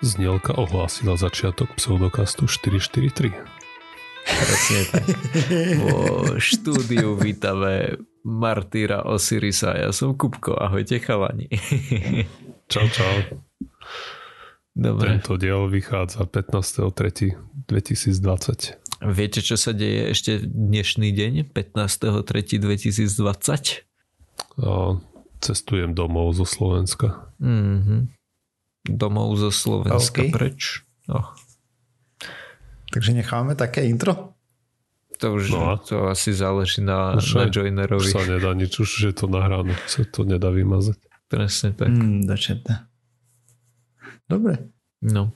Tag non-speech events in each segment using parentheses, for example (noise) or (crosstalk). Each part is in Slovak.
Znielka ohlásila začiatok pseudokastu 443. Presne tak. Vo štúdiu vítame Martýra Osirisa. Ja som Kupko. Ahojte chalani. Čau, čau. Dobre. Tento diel vychádza 15.3.2020. Viete, čo sa deje ešte dnešný deň? 15.3.2020? A cestujem domov zo Slovenska. Mm-hmm. Domov zo Slovenska. OK. Preč? Oh. Takže necháme také intro? To už No a? to asi záleží na, Už na aj- Už joinerovi. sa nedá nič, už je to nahráno. Sa to nedá vymazať. Presne tak. Mm, dočetne. Dobre. No.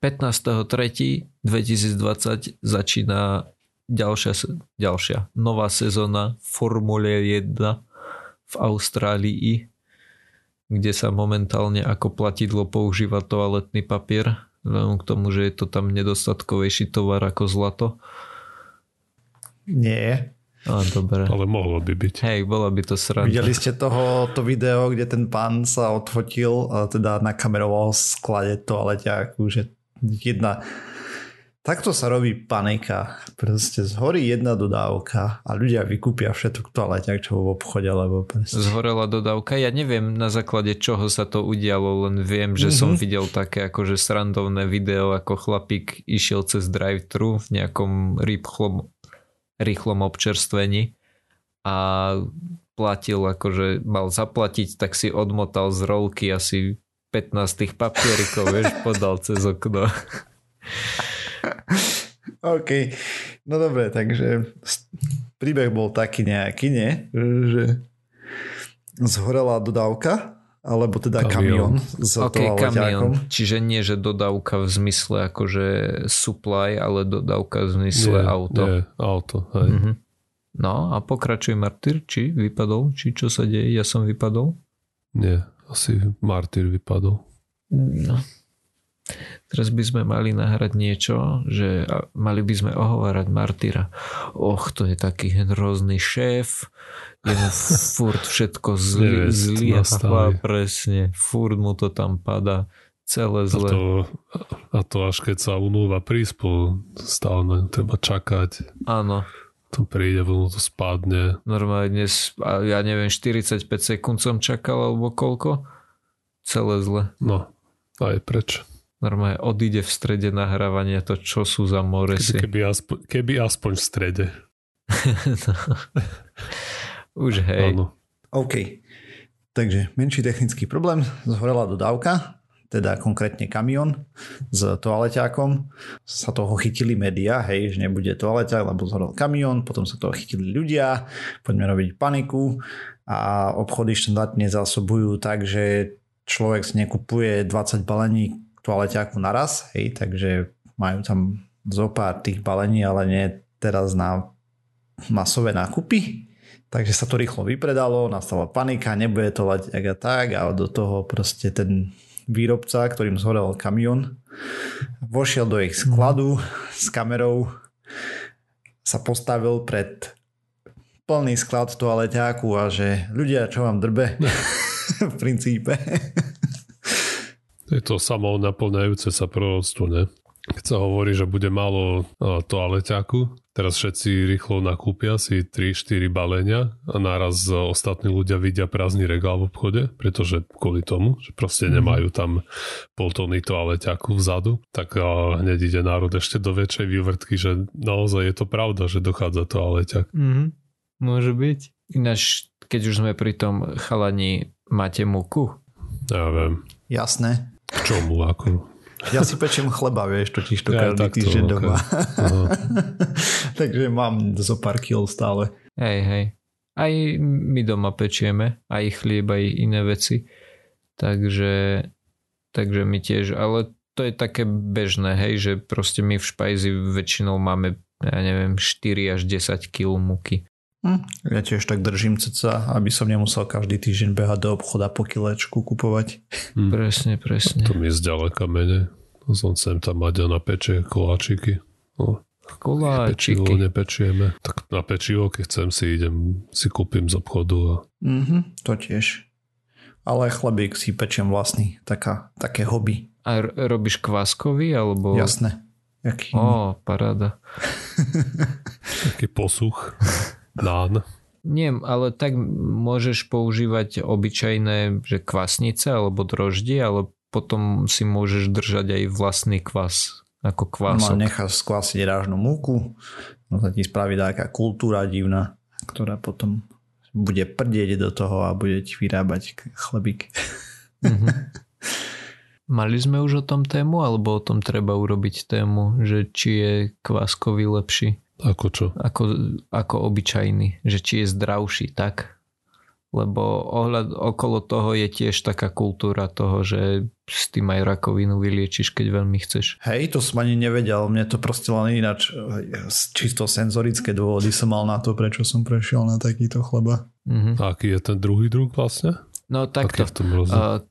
15.3.2020 začína ďalšia, ďalšia nová sezóna Formule 1 v Austrálii, kde sa momentálne ako platidlo používa toaletný papier, len k tomu, že je to tam nedostatkovejší tovar ako zlato. Nie. Á, dobre. Ale mohlo by byť. Hej, bola by to sranda. Videli ste toho, to video, kde ten pán sa odfotil, a teda nakameroval v sklade toaleťáku, že jedna... Takto sa robí panika. Proste zhorí jedna dodávka a ľudia vykúpia všetok toaleťák, čo v obchode, lebo proste... Zhorela dodávka. Ja neviem na základe čoho sa to udialo, len viem, že Mhm. som videl také akože srandovné video, ako chlapík išiel cez drive-thru v nejakom rýchlom, rýchlom občerstvení a platil, akože mal zaplatiť, tak si odmotal z rolky asi 15 tých papierikov, vieš, podal cez okno. (laughs) (laughs) OK. No dobre, takže príbeh bol taký nejaký, nie? Že zhorela dodávka, alebo teda Kamión. kamión s kamión. Čiže nie, že dodávka v zmysle akože supply, ale dodávka v zmysle nie, auto. Nie, auto. Hej. Mhm. No a pokračuje Martyr, či vypadol, či čo sa deje, ja som vypadol. Nie, asi Martyr vypadol. No. Teraz by sme mali nahrať niečo, že a mali by sme ohovárať Martyra. Och, to je taký hrozný šéf, jemu furt všetko Nevie, čo zlieva, nastaví. presne, furt mu to tam pada, celé A zle. to, a to až keď sa unúva príspo, stále treba čakať. Áno, To príde, ono to spadne. normálne dnes, a ja neviem, 45 sekúnd som čakal, alebo koľko? Celé zle. No, aj preč. Normálne odíde v strede nahrávania to, čo sú za moresy. Keby, aspoň, keby aspoň v strede. (laughs) Už hej. Áno. OK. Takže menší technický problém. Zhorela dodávka, teda konkrétne kamión s toaleťákom. Sa toho chytili médiá, hej, že nebude toaleťák, lebo zhorel kamión, potom sa toho chytili ľudia, poďme robiť paniku a obchody štandardne zásobujú tak, že človek si nekupuje 20 balení toaleťáku naraz, hej, takže majú tam zo pár tých balení, ale nie teraz na masové nákupy. Takže sa to rýchlo vypredalo, nastala panika, nebude to lať a tak a do toho proste ten výrobca, ktorým zhorel kamión, vošiel do ich skladu s kamerou, sa postavil pred plný sklad toaleťáku a že ľudia, čo vám drbe (laughs) (laughs) v princípe. Je to samo naplňajúce sa proroctvo, ne? Keď sa hovorí, že bude málo toaleťaku, teraz všetci rýchlo nakúpia si 3-4 balenia a naraz ostatní ľudia vidia prázdny regál v obchode, pretože kvôli tomu, že proste nemajú tam pol tony toaleťaku vzadu, tak hneď ide národ ešte do väčšej vývrtky, že naozaj je to pravda, že dochádza toaleťak. Mhm. Môže byť. Ináč, keď už sme pri tom chalani, máte múku? Ja viem, Jasné. K čomu, ako... Ja si pečiem chleba, vieš, totiž to Ja, každý týždeň ok. doma. Aha. (laughs) Takže mám zo pár kil stále. Hej, hej. Aj my doma pečieme, aj chlieb, aj iné veci. Takže, takže my tiež, ale to je také bežné, hej, že proste my v špajzi väčšinou máme, ja neviem, 4 až 10 kg múky. Hm, ja tiež tak držím ceca, aby som nemusel každý týždeň behať do obchoda po kilečku kupovať. Hm. Presne, presne. To mi zďaleka menej. Som sem tam Maďa na peče koláčiky. No. Pečivo Koláčiky. nepečieme. Tak na pečivo, keď chcem si idem, si kúpim z obchodu a Mhm, to tiež. Ale chlebík si pečiem vlastný. Taká, také hobby. A r- robíš kváskový, alebo... Jasné. Jaký... Ó, paráda. taký posuch, (laughs) nán. Nie, ale tak môžeš používať obyčajné, že kvasnice alebo droždie, ale potom si môžeš držať aj vlastný kvas, ako No, kvások. necháš skvasiť rážnu múku, no sa ti spraví taká kultúra divná, ktorá potom bude prdieť do toho a bude ti vyrábať chlebík. Mhm. (laughs) Mali sme už o tom tému, alebo o tom treba urobiť tému, že či je kváskový lepší Ako čo? ako, ako obyčajný, že či je zdravší, tak? Lebo ohľad, okolo toho je tiež taká kultúra toho, že s tým aj rakovinu vyliečiš, keď veľmi chceš. Hej, to som ani nevedel, mne to proste len ináč, čisto senzorické dôvody som mal na to, prečo som prešiel na takýto chleba. Mhm. A aký je ten druhý druh vlastne? No takto. Uh,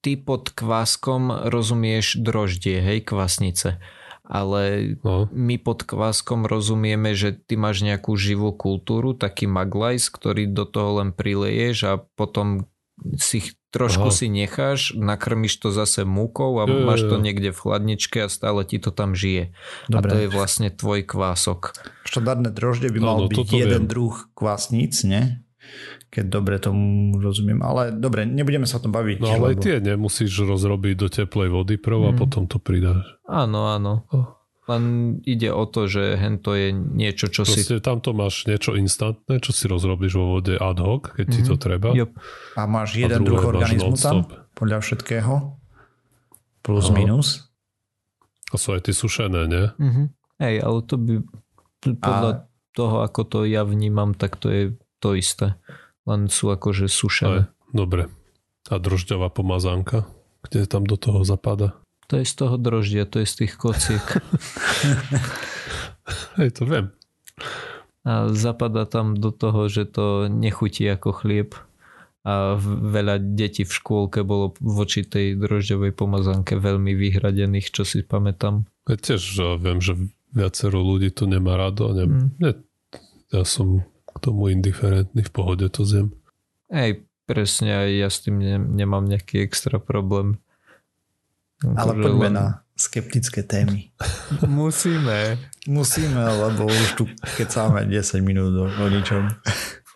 ty pod kváskom rozumieš droždie, hej, kvasnice. Ale No, my pod kváskom rozumieme, že ty máš nejakú živú kultúru, taký maglajs, ktorý do toho len prileješ a potom si trošku Aha. si necháš, nakrmiš to zase múkou a Jo, jo, máš to niekde v chladničke a stále ti to tam žije. A to je Dobre, vlastne tvoj kvások. štandardné droždie by mal Áno, byť jeden viem. druh kvasníc, ne? Keď dobre tomu rozumiem. Ale dobre, nebudeme sa o tom baviť. no ale lebo- tie nemusíš rozrobiť do teplej vody prv a Mhm. potom to pridáš. Áno, áno. Oh. Len ide o to, že hento je niečo, čo si... Proste tamto máš niečo instantné, čo si rozrobíš vo vode ad hoc, keď ti to Mhm. treba. Jop. A máš A jeden druhé druh organizmu tam, podľa všetkého. Plus Aha. minus. A sú aj tie sušené, nie? Mhm. Hej, ale to by podľa A- toho, ako to ja vnímam, tak to je to isté. Len sú akože Aj, sušené. dobre. A drožďová pomazánka, kde tam do toho zapada. To je z toho droždia, to je z tých kociek. (laughs) Hej, to viem. A zapadá tam do toho, že to nechutí ako chlieb. A veľa detí v škôlke bolo voči tej drožďovej pomazánke veľmi vyhradených, čo si pamätám. Ja tiež že viem, že viacero ľudí to nemá rado. Ne, Mm. ne, ja som k tomu indiferentný, v pohode to zjem. Hej, presne, aj ja s tým ne, nemám nejaký extra problém. Ale poďme len- na skeptické témy. (laughs) Musíme. Musíme, lebo už tu kecáme 10 minút o, o ničom.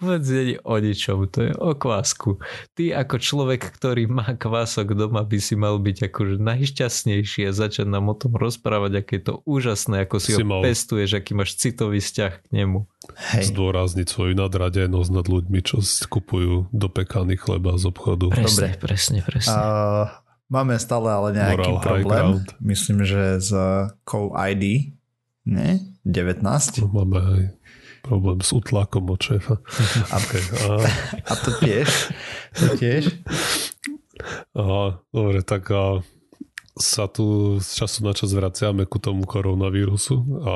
Vôbec nie je o ničom, to je o kvásku. Ty ako človek, ktorý má kvások doma, by si mal byť akože najšťastnejší a začať nám o tom rozprávať, aké je to úžasné, ako si, Si ho mal- pestuješ, aký máš citový vzťah k nemu. Hej, Zdôrazniť svoju nadradenosť nad ľuďmi, čo si kupujú dopekaný chleba z obchodu. Presne, Dobre. presne, presne. a máme stále ale nejaký Moral problém. Myslím, že z Co-ID, ne? 19. No, Máme aj problém s utlakom od šéfa. A, (laughs) Okay. A, a to tiež. To tiež. aha, dobre, tak a, sa tu z času na čas vraciame ku tomu koronavírusu a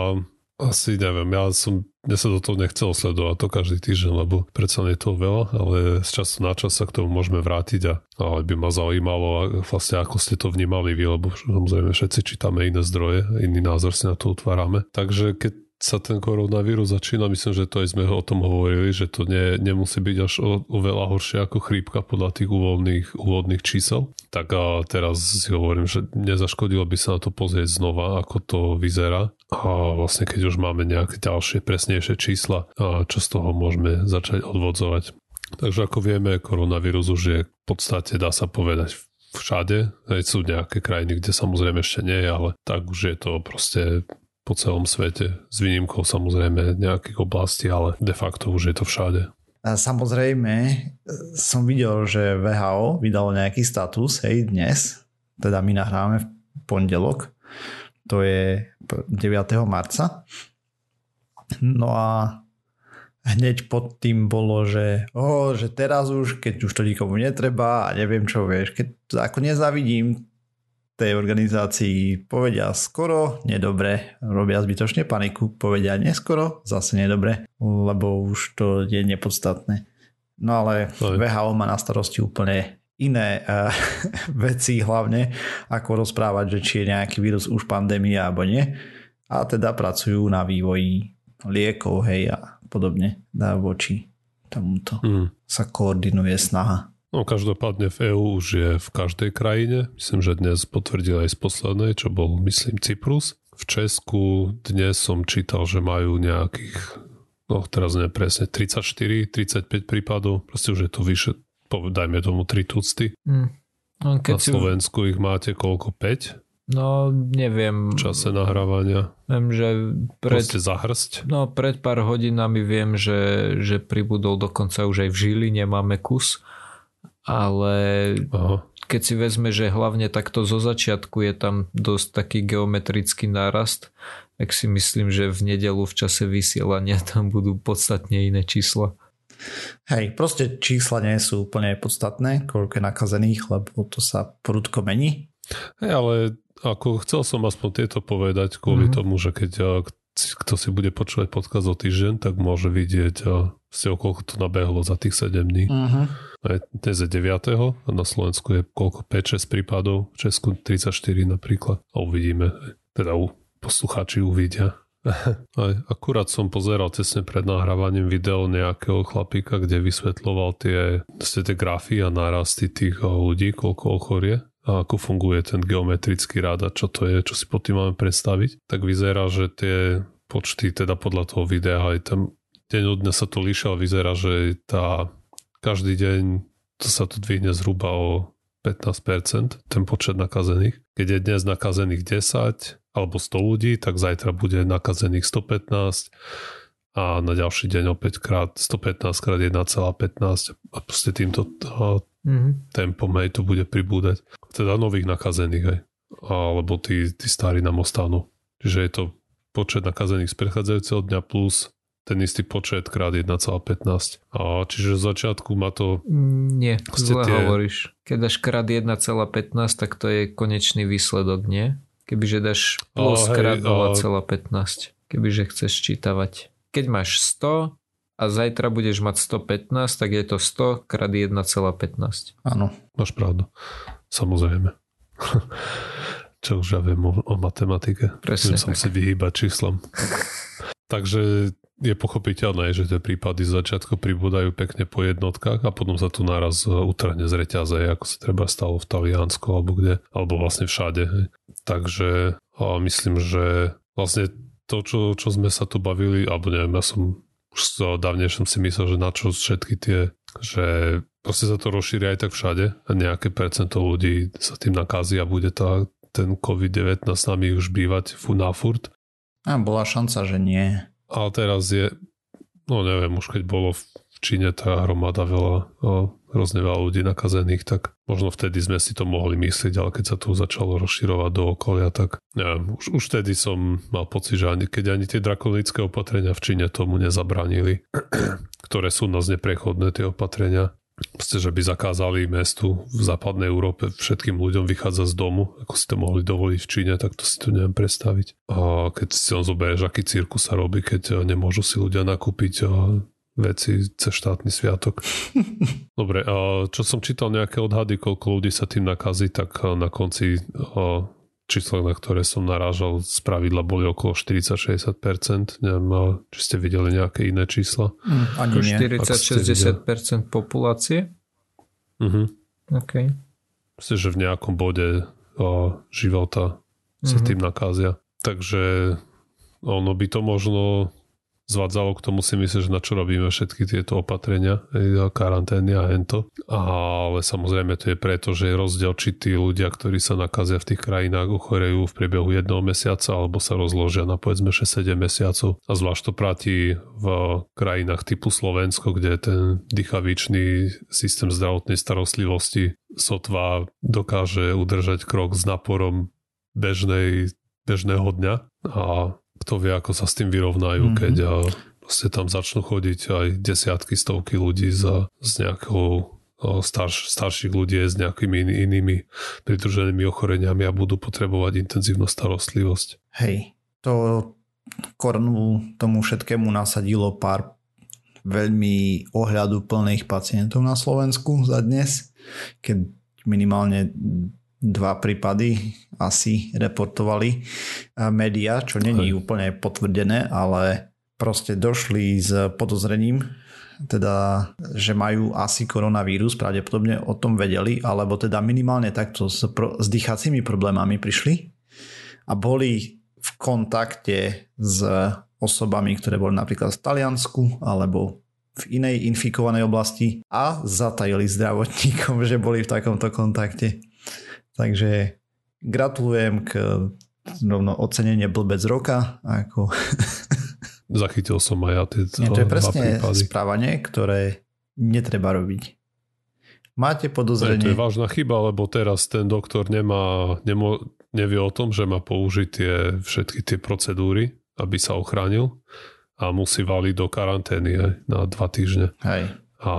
asi neviem, ja som ja sa do toho nechcel sledovať to každý týždeň, lebo predsa nie je toho veľa, ale z času na čas sa k tomu môžeme vrátiť a ale by ma zaujímalo a vlastne ako ste to vnímali vy, lebo samozrejme všetci čítame iné zdroje, iný názor si na to utvárame. Takže keď sa ten koronavírus začína, myslím, že to aj sme o tom hovorili, že to nie, nemusí byť až o, oveľa horšie ako chrípka podľa tých úvodných, úvodných čísel. Tak a teraz si hovorím, že nezaškodilo by sa na to pozrieť znova, ako to vyzerá. A vlastne keď už máme nejaké ďalšie presnejšie čísla, a čo z toho môžeme začať odvodzovať. Takže ako vieme, koronavírus už je v podstate, dá sa povedať, všade. Aj sú nejaké krajiny, kde samozrejme ešte nie je, ale tak už je to proste po celom svete. S výnimkou samozrejme nejakých oblastí, ale de facto už je to všade. Samozrejme, e, som videl, že VHO vydalo nejaký status, hej, dnes, teda my nahráme v pondelok, to je 9. marca. No a hneď pod tým bolo, že, oh, že teraz už, keď už to nikomu netreba a neviem čo, vieš, keď ako nezavidím tej organizácii povedia skoro, nedobre, robia zbytočne paniku, povedia neskoro, zase nedobre, lebo už to je nepodstatné. No ale. VHO má na starosti úplne iné uh, (laughs) veci hlavne, ako rozprávať, že či je nejaký vírus už pandémia alebo nie. a teda pracujú na vývoji liekov, hej, a podobne. Dá voči tomuto Mm. sa koordinuje snaha. No každopádne v EÚ už je v každej krajine. Myslím, že dnes potvrdil aj z poslednej, čo bol, myslím, Cyprus. V Česku dnes som čítal, že majú nejakých, no teraz presne, 34, 35 prípadov. Proste už je to vyše, dajme tomu 3 tucty. Hm. No, keď Na si, Slovensku ich máte koľko? 5 no neviem, v čase nahrávania? viem, že pred, Proste zahrsť. no, pred pár hodinami viem, že, že pribudol dokonca už aj v Žiline máme kus, ale Aha. keď si vezme, že hlavne takto zo začiatku je tam dosť taký geometrický nárast, tak si myslím, že v nedelu v čase vysielania tam budú podstatne iné čísla. Hej, proste čísla nie sú úplne podstatné, koľko je nakazených, lebo to sa prudko mení. Hej, ale ako chcel som aspoň tieto povedať kvôli Mhm. tomu, že keď kto si bude počúvať podcast o týždeň, tak môže vidieť o koľko to nabehlo za tých 7 dní. Uh-huh. Aj dnes je 9. a na Slovensku je koľko 5-6 prípadov, v Česku 34 napríklad. A uvidíme, teda u, poslucháči uvidia. (laughs) Aj akurát som pozeral tesne pred nahrávaním video nejakého chlapíka, kde vysvetloval tie, vlastne tie grafy a nárasty tých ľudí, koľko ochorie a ako funguje ten geometrický rád a čo to je, čo si pod tým máme predstaviť, tak vyzerá, že tie počty, teda podľa toho videa aj tam deň od dňa sa to líša, ale vyzerá, že tá každý deň to sa to dvihne zhruba o 15%, ten počet nakazených. Keď je dnes nakazených 10 alebo 100 ľudí, tak zajtra bude nakazených 115 a na ďalší deň opäť krát 115 krát 1,15 a proste týmto a, Mhm. tempom hej, to bude pribúdať. Teda nových nakazených aj. Alebo tí, tí starí nám ostanú. Čiže je to počet nakazených z predchádzajúceho dňa plus ten istý počet krát 1,15. A čiže z začiatku má to... Nie, zle tie- hovoríš. Keď dáš krát 1,15, tak to je konečný výsledok, nie? Kebyže dáš plus A, hej, krát a- 0,15. Kebyže chceš čítavať. Keď máš 100 a zajtra budeš mať 115, tak je to 100 krát 1,15. Áno. Máš pravdu. Samozrejme. (laughs) Čo už ja viem o, o matematike. Presne Viem som si vyhýbať číslom. (laughs) Takže je pochopiteľné, že tie prípady z začiatku pribúdajú pekne po jednotkách a potom sa tu naraz e, utrhne z reťaze, ako sa treba stalo v Taliansku alebo kde, alebo vlastne všade. Takže myslím, že vlastne to, čo, čo sme sa tu bavili, alebo neviem, ja som už so dávnejšom si myslel, že na čo všetky tie, že proste sa to rozšíri aj tak všade a nejaké percento ľudí sa tým nakazí a bude tá, ten COVID-19 s nami už bývať na furt. A bola šanca, že nie. Ale teraz je, no neviem, už keď bolo v Číne tá hromada veľa, hrozne veľa ľudí nakazených, tak možno vtedy sme si to mohli myslieť, ale keď sa to začalo rozširovať do okolia, tak neviem, už, už vtedy som mal pocit, že ani, keď ani tie drakonické opatrenia v Číne tomu nezabránili, (clears throat) ktoré sú nás neprechodné tie opatrenia, Proste, že by zakázali mestu v západnej Európe všetkým ľuďom vychádzať z domu, ako si to mohli dovoliť v Číne, tak to si to neviem predstaviť. A keď si on zoberieš, aký cirkus sa robí, keď eh, nemôžu si ľudia nakúpiť eh, veci cez štátny sviatok. (laughs) Dobre, čo som čítal nejaké odhady, koľko ľudí sa tým nakazí, tak eh, na konci čísla, na ktoré som narážal, z pravidla boli okolo 40-60%. Neviem, či ste videli nejaké iné čísla. Hm, ani Ako nie. 40-60% populácie? Mhm. OK. Myslím, že v nejakom bode o, života sa Mhm. tým nakázia. Takže ono by to možno zvádzalo k tomu si myslím, že na čo robíme všetky tieto opatrenia, karantény a hento. Ale samozrejme to je preto, že je rozdiel, či tí ľudia, ktorí sa nakazia v tých krajinách, ochorejú v priebehu jedného mesiaca alebo sa rozložia na povedzme 6-7 mesiacov. A zvlášť to platí v krajinách typu Slovensko, kde ten dýchavičný systém zdravotnej starostlivosti sotva dokáže udržať krok s naporom bežnej, bežného dňa a kto vie, ako sa s tým vyrovnajú, Mhm. keď a, proste tam začnú chodiť aj desiatky, stovky ľudí za, s nejakou starš, starších ľudí s nejakými in, inými pridruženými ochoreniami a budú potrebovať intenzívnu starostlivosť. Hej, to korunu tomu všetkému nasadilo pár veľmi ohľadu plných pacientov na Slovensku za dnes, keď minimálne dva prípady asi reportovali média, čo není úplne potvrdené, ale proste došli s podozrením, teda, že majú asi koronavírus, pravdepodobne o tom vedeli, alebo teda minimálne takto s, pro, s dýchacími problémami prišli a boli v kontakte s osobami, ktoré boli napríklad v Taliansku alebo v inej infikovanej oblasti a zatajili zdravotníkom, (laughs) že boli v takomto kontakte. Takže gratulujem k rovno ocenenie blbec roka. Ako... (laughs) Zachytil som aj ja tieto Nie, to je presne správanie, ktoré netreba robiť. Máte podozrenie... to je vážna chyba, lebo teraz ten doktor nemá, nemo, nevie o tom, že má použiť tie, všetky tie procedúry, aby sa ochránil a musí valiť do karantény na dva týždne. Hej. A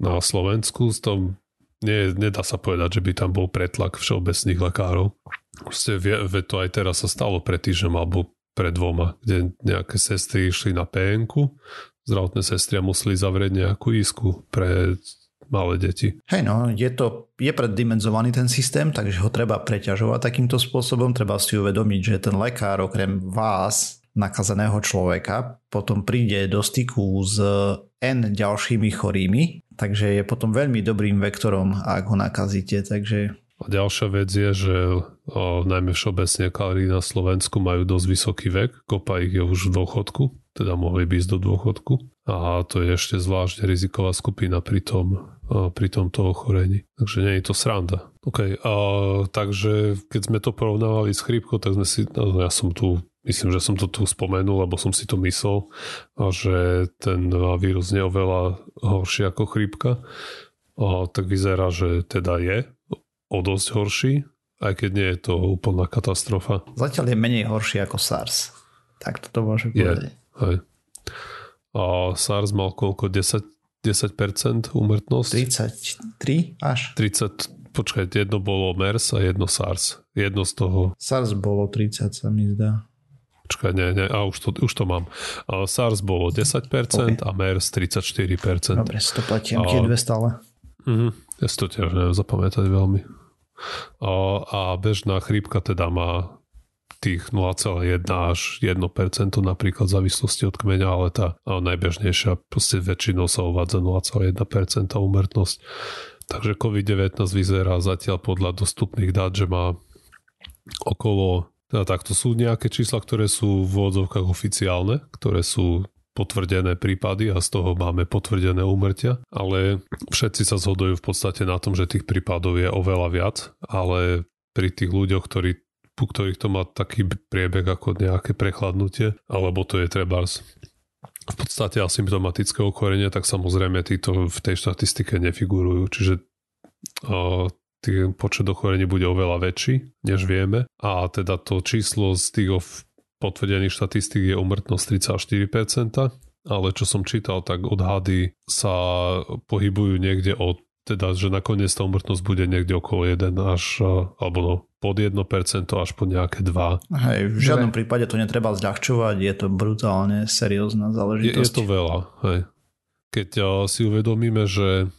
na Slovensku tom nie, nedá sa povedať, že by tam bol pretlak všeobecných lekárov. Proste vie, vie to aj teraz sa stalo pred týždňom alebo pred dvoma, kde nejaké sestry išli na pn zdravotné sestry a museli zavrieť nejakú isku pre malé deti. Hej no, je to, je preddimenzovaný ten systém, takže ho treba preťažovať takýmto spôsobom. Treba si uvedomiť, že ten lekár okrem vás nakazeného človeka potom príde do styku s N ďalšími chorými, takže je potom veľmi dobrým vektorom, ak ho nakazíte. Takže... A ďalšia vec je, že o, najmä všeobecne kalorí na Slovensku majú dosť vysoký vek, kopa ich je už v dôchodku, teda mohli by ísť do dôchodku. A to je ešte zvlášť riziková skupina pri, tom, pri tomto ochorení. Takže nie je to sranda. OK, a, takže keď sme to porovnávali s chrípkou, tak sme si, no, ja som tu myslím, že som to tu spomenul, lebo som si to myslel, že ten vírus nie je oveľa horší ako chrípka. A tak vyzerá, že teda je o dosť horší, aj keď nie je to úplná katastrofa. Zatiaľ je menej horší ako SARS. Tak to môže povedať. hej. A SARS mal koľko? 10, 10% úmrtnosť? 33 až? 30, počkaj, jedno bolo MERS a jedno SARS. Jedno z toho. SARS bolo 30, sa mi zdá. Počkaj, nie, nie, a už to, už to mám. A SARS bolo 10% okay. a MERS 34%. Dobre, si to tie dve stále. Uh, ja si to tiež neviem zapamätať veľmi. A, a bežná chrípka teda má tých 0,1 až 1% napríklad v závislosti od kmeňa, ale tá najbežnejšia proste väčšinou sa uvádza 0,1% umrtnosť. Takže COVID-19 vyzerá zatiaľ podľa dostupných dát, že má okolo teda takto sú nejaké čísla, ktoré sú v odzovkách oficiálne, ktoré sú potvrdené prípady a z toho máme potvrdené úmrtia, ale všetci sa zhodujú v podstate na tom, že tých prípadov je oveľa viac, ale pri tých ľuďoch, ktorí, u ktorých to má taký priebeh ako nejaké prechladnutie, alebo to je treba v podstate asymptomatické ochorenie, tak samozrejme títo v tej štatistike nefigurujú. Čiže tý počet ochorení bude oveľa väčší, než vieme. A teda to číslo z tých potvrdených štatistík je umrtnosť 34%, ale čo som čítal, tak odhady sa pohybujú niekde od teda, že nakoniec tá umrtnosť bude niekde okolo 1 až, alebo no, pod 1% až po nejaké 2. Hej, v žiadnom ne. prípade to netreba zľahčovať, je to brutálne seriózna záležitosť. Je, je to veľa, hej. Keď si uvedomíme, že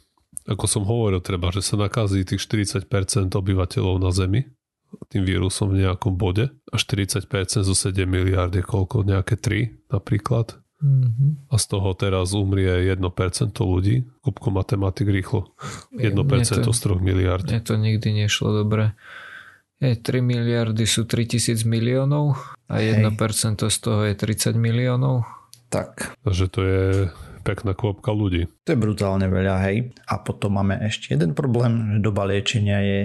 ako som hovoril, treba, že sa nakazí tých 40% obyvateľov na Zemi tým vírusom v nejakom bode a 40% zo 7 miliard je koľko? Nejaké 3 napríklad. Mm-hmm. A z toho teraz umrie 1% ľudí. Kupko matematik rýchlo. 1% to, z 3 miliard. Mne to nikdy nešlo dobre. Je, 3 miliardy sú 3000 miliónov a 1% Hej. z toho je 30 miliónov. Tak. Takže to je pekná kvopka ľudí. To je brutálne veľa, hej. A potom máme ešte jeden problém, že doba liečenia je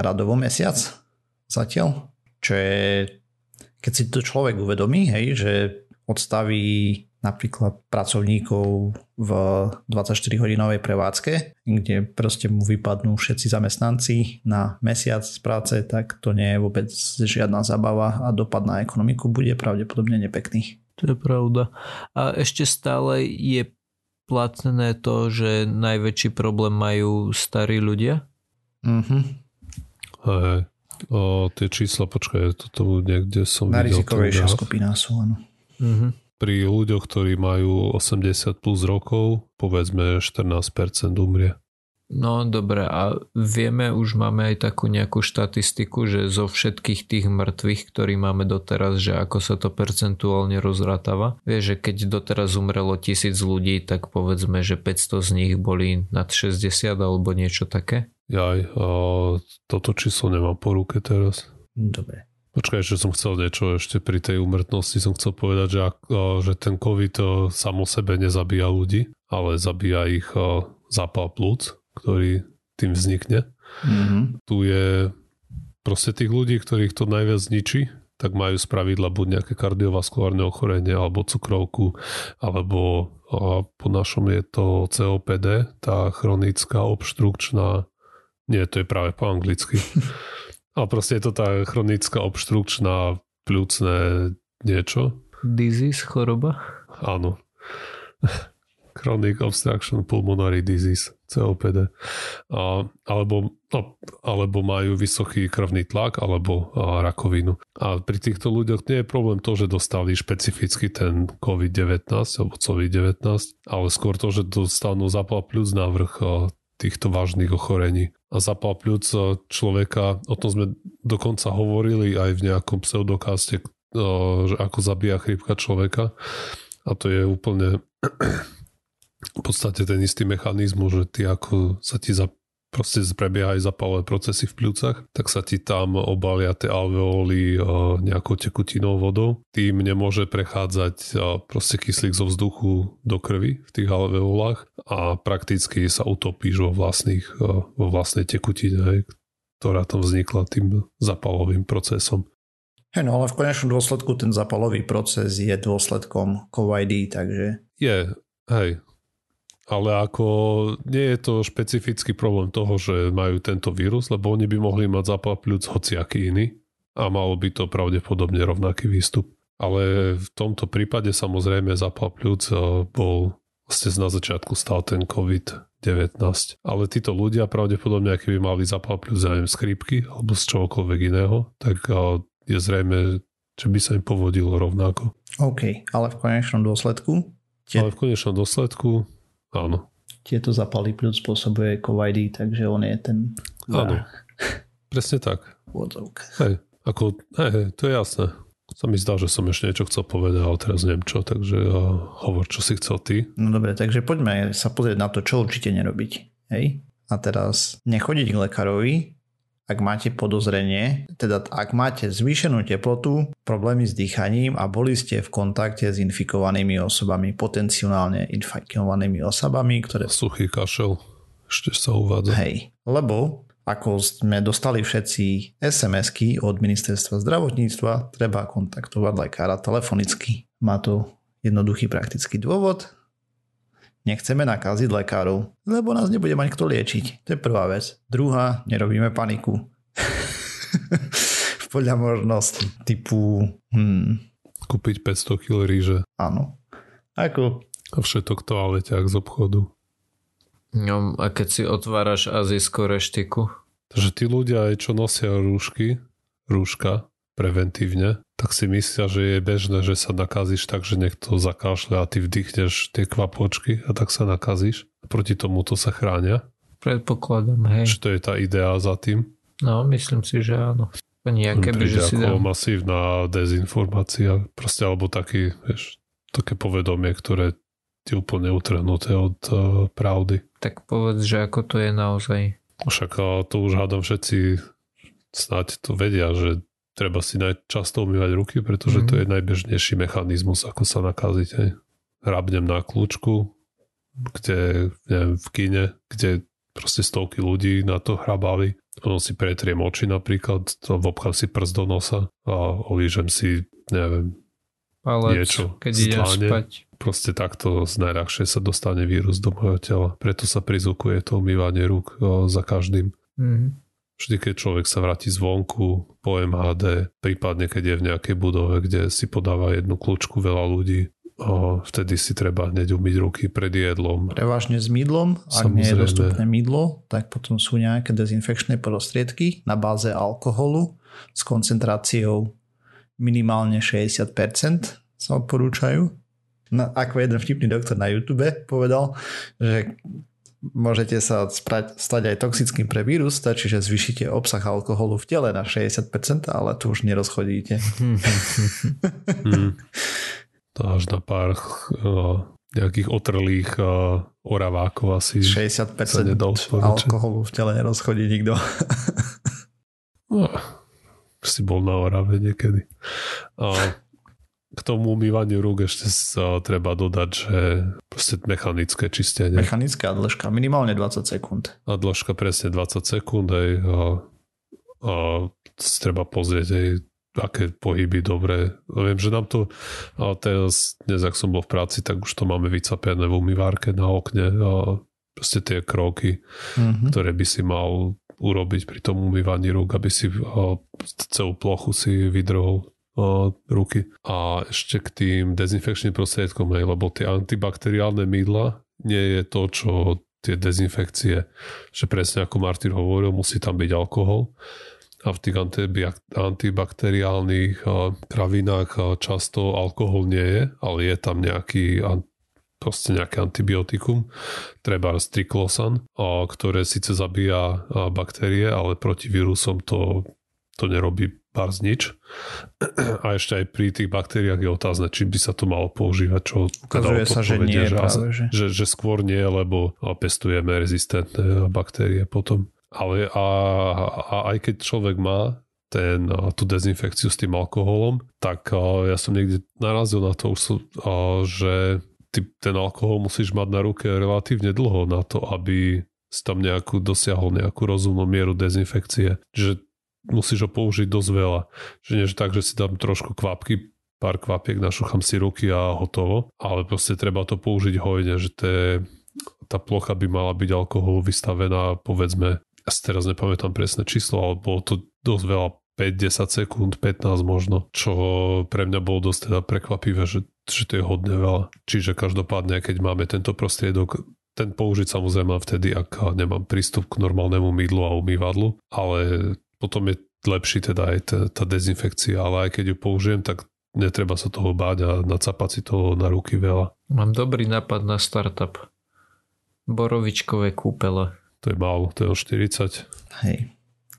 radovo mesiac zatiaľ, čo je, keď si to človek uvedomí, hej, že odstaví napríklad pracovníkov v 24-hodinovej prevádzke, kde proste mu vypadnú všetci zamestnanci na mesiac z práce, tak to nie je vôbec žiadna zabava a dopad na ekonomiku bude pravdepodobne nepekný. To je pravda. A ešte stále je platné to, že najväčší problém majú starí ľudia? Mhm. Hej. O, tie čísla, počkaj, toto niekde som Najrizikovejšia skupina sú, áno. Mhm. Pri ľuďoch, ktorí majú 80 plus rokov, povedzme 14% umrie. No dobre, a vieme, už máme aj takú nejakú štatistiku, že zo všetkých tých mŕtvych, ktorí máme doteraz, že ako sa to percentuálne rozrátava. Vieš, že keď doteraz umrelo tisíc ľudí, tak povedzme, že 500 z nich boli nad 60 alebo niečo také? Jaj, a toto číslo nemám po ruke teraz. Dobre. Počkaj, že som chcel niečo ešte pri tej úmrtnosti. Som chcel povedať, že, že ten COVID samo sebe nezabíja ľudí, ale zabíja ich zápal plúc ktorý tým vznikne. Mm-hmm. Tu je proste tých ľudí, ktorých to najviac zničí, tak majú spravidla buď nejaké kardiovaskulárne ochorenie, alebo cukrovku, alebo a po našom je to COPD, tá chronická obštrukčná, nie, to je práve po anglicky, (laughs) ale proste je to tá chronická obštrukčná pľúcne niečo. Disease, choroba? Áno. Chronic Obstruction Pulmonary Disease, COPD. A, alebo, a, alebo majú vysoký krvný tlak alebo a, rakovinu. A pri týchto ľuďoch nie je problém to, že dostali špecificky ten COVID-19 alebo COVID-19, ale skôr to, že dostanú zapal pľúc na vrch týchto vážnych ochorení. A zapal pľúc človeka, o tom sme dokonca hovorili aj v nejakom pseudokaste, že ako zabíja chrípka človeka. A to je úplne v podstate ten istý mechanizmus, že ty ako sa ti za, proste prebiehajú zapalové procesy v pľúcach, tak sa ti tam obalia tie alveóly nejakou tekutinou vodou. Tým nemôže prechádzať proste kyslík zo vzduchu do krvi v tých alveolách a prakticky sa utopíš vo, vlastných, vo vlastnej tekutine, ktorá tam vznikla tým zapalovým procesom. Hey, no ale v konečnom dôsledku ten zapalový proces je dôsledkom COVID, takže... Je, hej, ale ako nie je to špecifický problém toho, že majú tento vírus, lebo oni by mohli mať zápal pľúc hociaký iný a malo by to pravdepodobne rovnaký výstup. Ale v tomto prípade samozrejme zápal pľúc eh, bol vlastne na začiatku stal ten COVID-19. Ale títo ľudia pravdepodobne, aký by mali zápal pľúc, neviem, z chrípky alebo z čohokoľvek iného, tak eh, je zrejme, že by sa im povodilo rovnako. OK, ale v konečnom dôsledku? Tie... Ale v konečnom dôsledku Áno. Tieto zapaly pľúc spôsobuje COVID, takže on je ten... Áno, (laughs) presne tak. Hej, ako, hej, hej, to je jasné. Sa mi zdá, že som ešte niečo chcel povedať, ale teraz neviem čo, takže uh, hovor, čo si chcel ty. No dobre, takže poďme sa pozrieť na to, čo určite nerobiť. Hej? A teraz nechodiť k lekárovi, ak máte podozrenie, teda ak máte zvýšenú teplotu, problémy s dýchaním a boli ste v kontakte s infikovanými osobami, potenciálne infikovanými osobami, ktoré... Suchý kašel, ešte sa uvádza. Hej, lebo ako sme dostali všetci SMS-ky od ministerstva zdravotníctva, treba kontaktovať lekára telefonicky. Má to jednoduchý praktický dôvod, Nechceme nakaziť lekárov, lebo nás nebude mať kto liečiť. To je prvá vec. Druhá, nerobíme paniku. (laughs) Podľa možnosti typu... Hmm. Kúpiť 500 kg ríže. Áno. Ako? A všetok toaleťák z obchodu. No, a keď si otváraš azijskú reštiku? Takže tí ľudia aj čo nosia rúšky, rúška, preventívne, tak si myslia, že je bežné, že sa nakazíš tak, že niekto zakášľa a ty vdychneš tie kvapočky a tak sa nakazíš. Proti tomu to sa chránia. Predpokladám, hej. Čo to je tá idea za tým? No, myslím si, že áno. Nejaké by, že si dám... masívna dezinformácia, proste alebo taký, vieš, také povedomie, ktoré ti úplne utrhnuté od uh, pravdy. Tak povedz, že ako to je naozaj. Však uh, to už hádam všetci snáď to vedia, že treba si často umývať ruky, pretože mm. to mhm. je najbežnejší mechanizmus, ako sa nakaziť. Hej. Hrabnem na kľúčku, kde, neviem, v kine, kde proste stovky ľudí na to hrabali. Potom si pretriem oči napríklad, to vobchám si prst do nosa a olížem si, neviem, Palec, niečo keď ideš spať. Proste takto z najľahšie sa dostane vírus do mojho tela. Preto sa prizvukuje to umývanie rúk za každým. Mm. Vždy, keď človek sa vráti zvonku po MHD, prípadne keď je v nejakej budove, kde si podáva jednu kľúčku veľa ľudí, o, vtedy si treba hneď umyť ruky pred jedlom. Prevažne s mydlom. Ak nie je dostupné mydlo, tak potom sú nejaké dezinfekčné prostriedky na báze alkoholu s koncentráciou minimálne 60% sa odporúčajú. No, ako jeden vtipný doktor na YouTube povedal, že môžete sa sprať, stať aj toxickým pre vírus, stačí, že zvyšíte obsah alkoholu v tele na 60%, ale tu už nerozchodíte. hmm. (laughs) To až na pár uh, nejakých otrlých uh, oravákov asi 60% alkoholu v tele nerozchodí nikto. (laughs) no, si bol na Orave niekedy. Uh, k tomu umývaniu rúk ešte sa treba dodať, že proste mechanické čistenie. Mechanická dĺžka, minimálne 20 sekúnd. A dĺžka presne 20 sekúnd aj a, a treba pozrieť aj aké pohyby dobre. Viem, že nám to a teraz, dnes ak som bol v práci, tak už to máme vycapené v umývárke na okne a proste tie kroky, mm-hmm. ktoré by si mal urobiť pri tom umývaní rúk, aby si a, celú plochu si vydrhol ruky. A ešte k tým dezinfekčným prostriedkom, hej, lebo tie antibakteriálne mydla nie je to, čo tie dezinfekcie, že presne ako Martin hovoril, musí tam byť alkohol a v tých antibakteriálnych kravinách často alkohol nie je, ale je tam nejaký proste nejaké antibiotikum, treba striklosan, ktoré síce zabíja baktérie, ale proti vírusom to, to nerobí pár nič. (clears throat) A ešte aj pri tých baktériách je otázne, či by sa to malo používať, čo Ukazuje sa, že nie, že, práve, že... Že, že skôr nie, lebo pestujeme rezistentné baktérie potom. Ale a, a aj keď človek má ten, tú dezinfekciu s tým alkoholom, tak ja som niekde narazil na to, že ty, ten alkohol musíš mať na ruke relatívne dlho na to, aby si tam nejakú dosiahol nejakú rozumnú mieru dezinfekcie. Že musíš ho použiť dosť veľa. Že nie tak, že si dám trošku kvapky, pár kvapiek, našuchám si ruky a hotovo, ale proste treba to použiť hojne, že to tá plocha by mala byť alkoholu vystavená, povedzme, ja si teraz nepamätám presné číslo, ale bolo to dosť veľa 5-10 sekúnd, 15 možno, čo pre mňa bolo dosť teda prekvapivé, že, že to je hodne veľa. Čiže každopádne, keď máme tento prostriedok, ten použiť samozrejme vtedy, ak nemám prístup k normálnemu mydlu a umývadlu, ale potom je lepší teda aj tá, tá dezinfekcia, ale aj keď ju použijem, tak netreba sa toho báť a nacapať si toho na ruky veľa. Mám dobrý nápad na startup. Borovičkové kúpele. To je málo, to je o 40. Hej.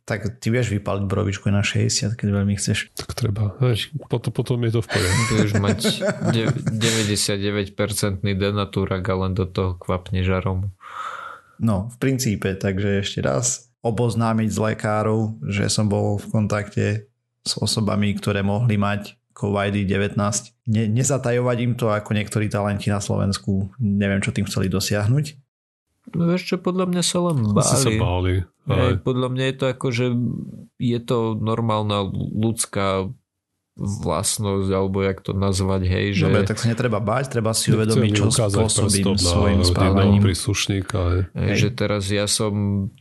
Tak ty vieš vypaliť borovičku na 60, keď veľmi chceš. Tak treba. Hej, potom, potom je to v poriadku. (laughs) Budeš mať 99% denatúrak a len do toho kvapne žarom. No, v princípe, takže ešte raz oboznámiť s lekárov, že som bol v kontakte s osobami, ktoré mohli mať COVID-19. Ne, nezatajovať im to ako niektorí talenti na Slovensku. Neviem, čo tým chceli dosiahnuť. No vieš čo, podľa mňa sa len báli. Sa báli. Ale... podľa mňa je to ako, že je to normálna ľudská vlastnosť, alebo jak to nazvať, hej, že... Dobre, tak sa netreba báť, treba si uvedomiť, čo spôsobím svojim správaním. príslušníka, hej. Hej, že teraz ja som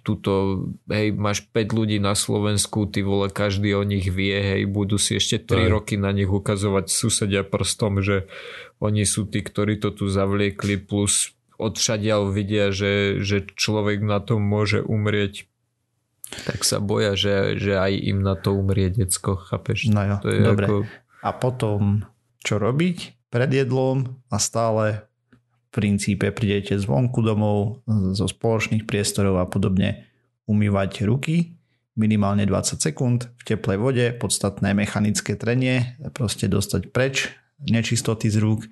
tuto, hej, máš 5 ľudí na Slovensku, ty vole, každý o nich vie, hej, budú si ešte 3 hej. roky na nich ukazovať susedia prstom, že oni sú tí, ktorí to tu zavliekli, plus odšadiaľ vidia, že, že človek na tom môže umrieť tak sa boja, že, že aj im na to umrie decko, chápeš? No jo, to je dobre. Ako... A potom čo robiť pred jedlom a stále v princípe prídete zvonku domov zo spoločných priestorov a podobne umývať ruky minimálne 20 sekúnd v teplej vode, podstatné mechanické trenie, proste dostať preč nečistoty z rúk,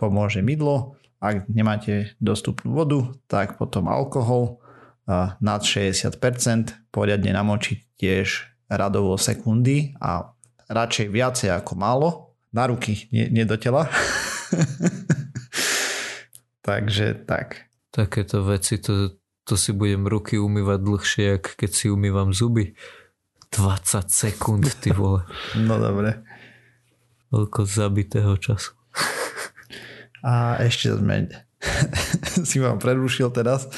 pomôže mydlo, ak nemáte dostupnú vodu, tak potom alkohol, nad 60%, poriadne namočiť tiež radovo sekundy a radšej viacej ako málo. Na ruky, nie, nie do tela. (laughs) Takže tak. Takéto veci, to, to si budem ruky umývať dlhšie, ako keď si umývam zuby. 20 sekúnd, ty vole. (laughs) No dobre. Veľko zabitého času. A ešte sme (laughs) si vám prerušil teraz.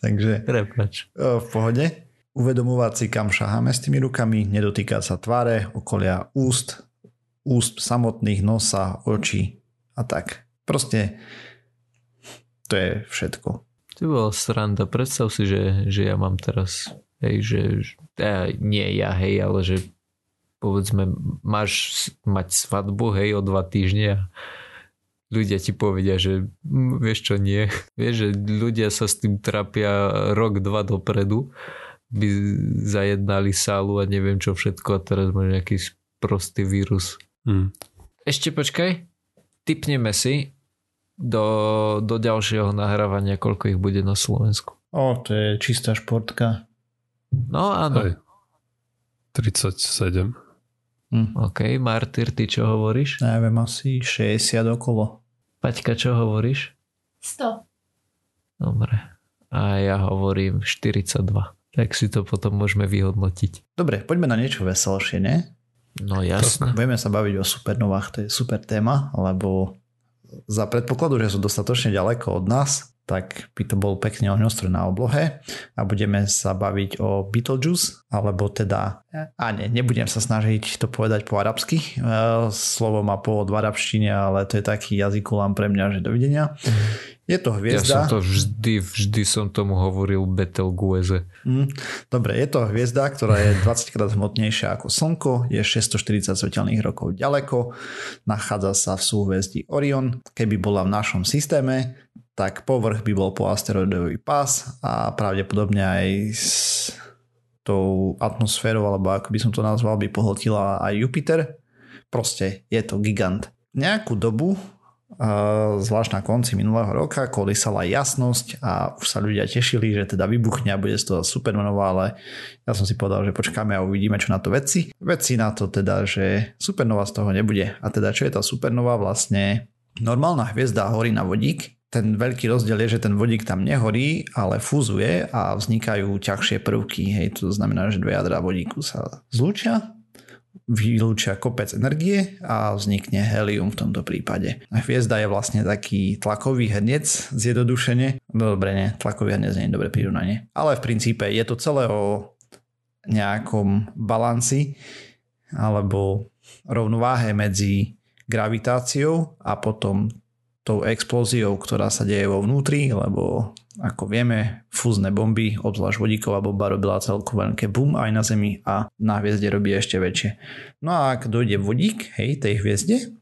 Takže Prepač. v pohode. Uvedomovať si, kam šaháme s tými rukami, nedotýkať sa tváre, okolia úst, úst samotných, nosa, očí a tak. Proste to je všetko. To bola sranda. Predstav si, že, že ja mám teraz, hej, že, ja, nie ja, hej, ale že povedzme, máš mať svadbu, hej, o dva týždne a ľudia ti povedia, že vieš čo, nie. (laughs) Vieš, že ľudia sa s tým trapia rok, dva dopredu, by zajednali sálu a neviem čo všetko a teraz má nejaký prostý vírus. Hmm. Ešte počkaj, typneme si do, do ďalšieho nahrávania, koľko ich bude na Slovensku. O, to je čistá športka. No áno. Aj. 37. Hm. OK, Martyr, ty čo hovoríš? Neviem, asi 60 okolo. Paťka, čo hovoríš? 100. Dobre. A ja hovorím 42. Tak si to potom môžeme vyhodnotiť. Dobre, poďme na niečo veselšie, nie? No jasné. Budeme sa baviť o supernovách, to je super téma, lebo za predpokladu, že sú dostatočne ďaleko od nás, tak by to bol pekne ohňostroj na oblohe a budeme sa baviť o Beetlejuice, alebo teda, a nie, nebudem sa snažiť to povedať po arabsky, e, slovo má pôvod v arabštine, ale to je taký jazykulám pre mňa, že dovidenia. Je to hviezda. Ja som to vždy, vždy som tomu hovoril Betelgeuse. Mm, dobre, je to hviezda, ktorá je 20 krát hmotnejšia ako Slnko, je 640 svetelných rokov ďaleko, nachádza sa v súhvezdí Orion. Keby bola v našom systéme, tak povrch by bol po asteroidový pás a pravdepodobne aj s tou atmosférou, alebo ako by som to nazval, by pohltila aj Jupiter. Proste je to gigant. Nejakú dobu zvlášť na konci minulého roka kolísala jasnosť a už sa ľudia tešili, že teda vybuchne a bude z toho supernova, ale ja som si povedal, že počkáme a uvidíme, čo na to veci. Veci na to teda, že supernova z toho nebude. A teda čo je tá supernova? Vlastne normálna hviezda horí na vodík, ten veľký rozdiel je, že ten vodík tam nehorí, ale fúzuje a vznikajú ťažšie prvky. Hej, to znamená, že dve jadra vodíku sa zlúčia vylúčia kopec energie a vznikne helium v tomto prípade. A hviezda je vlastne taký tlakový hrniec, zjednodušene. No dobre, nie, tlakový hrniec nie je dobre prirovnanie. Ale v princípe je to celé o nejakom balanci alebo rovnováhe medzi gravitáciou a potom tou explóziou, ktorá sa deje vo vnútri, lebo ako vieme, fúzne bomby, obzvlášť vodíková bomba robila celku veľké boom aj na Zemi a na hviezde robí ešte väčšie. No a ak dojde vodík, hej, tej hviezde,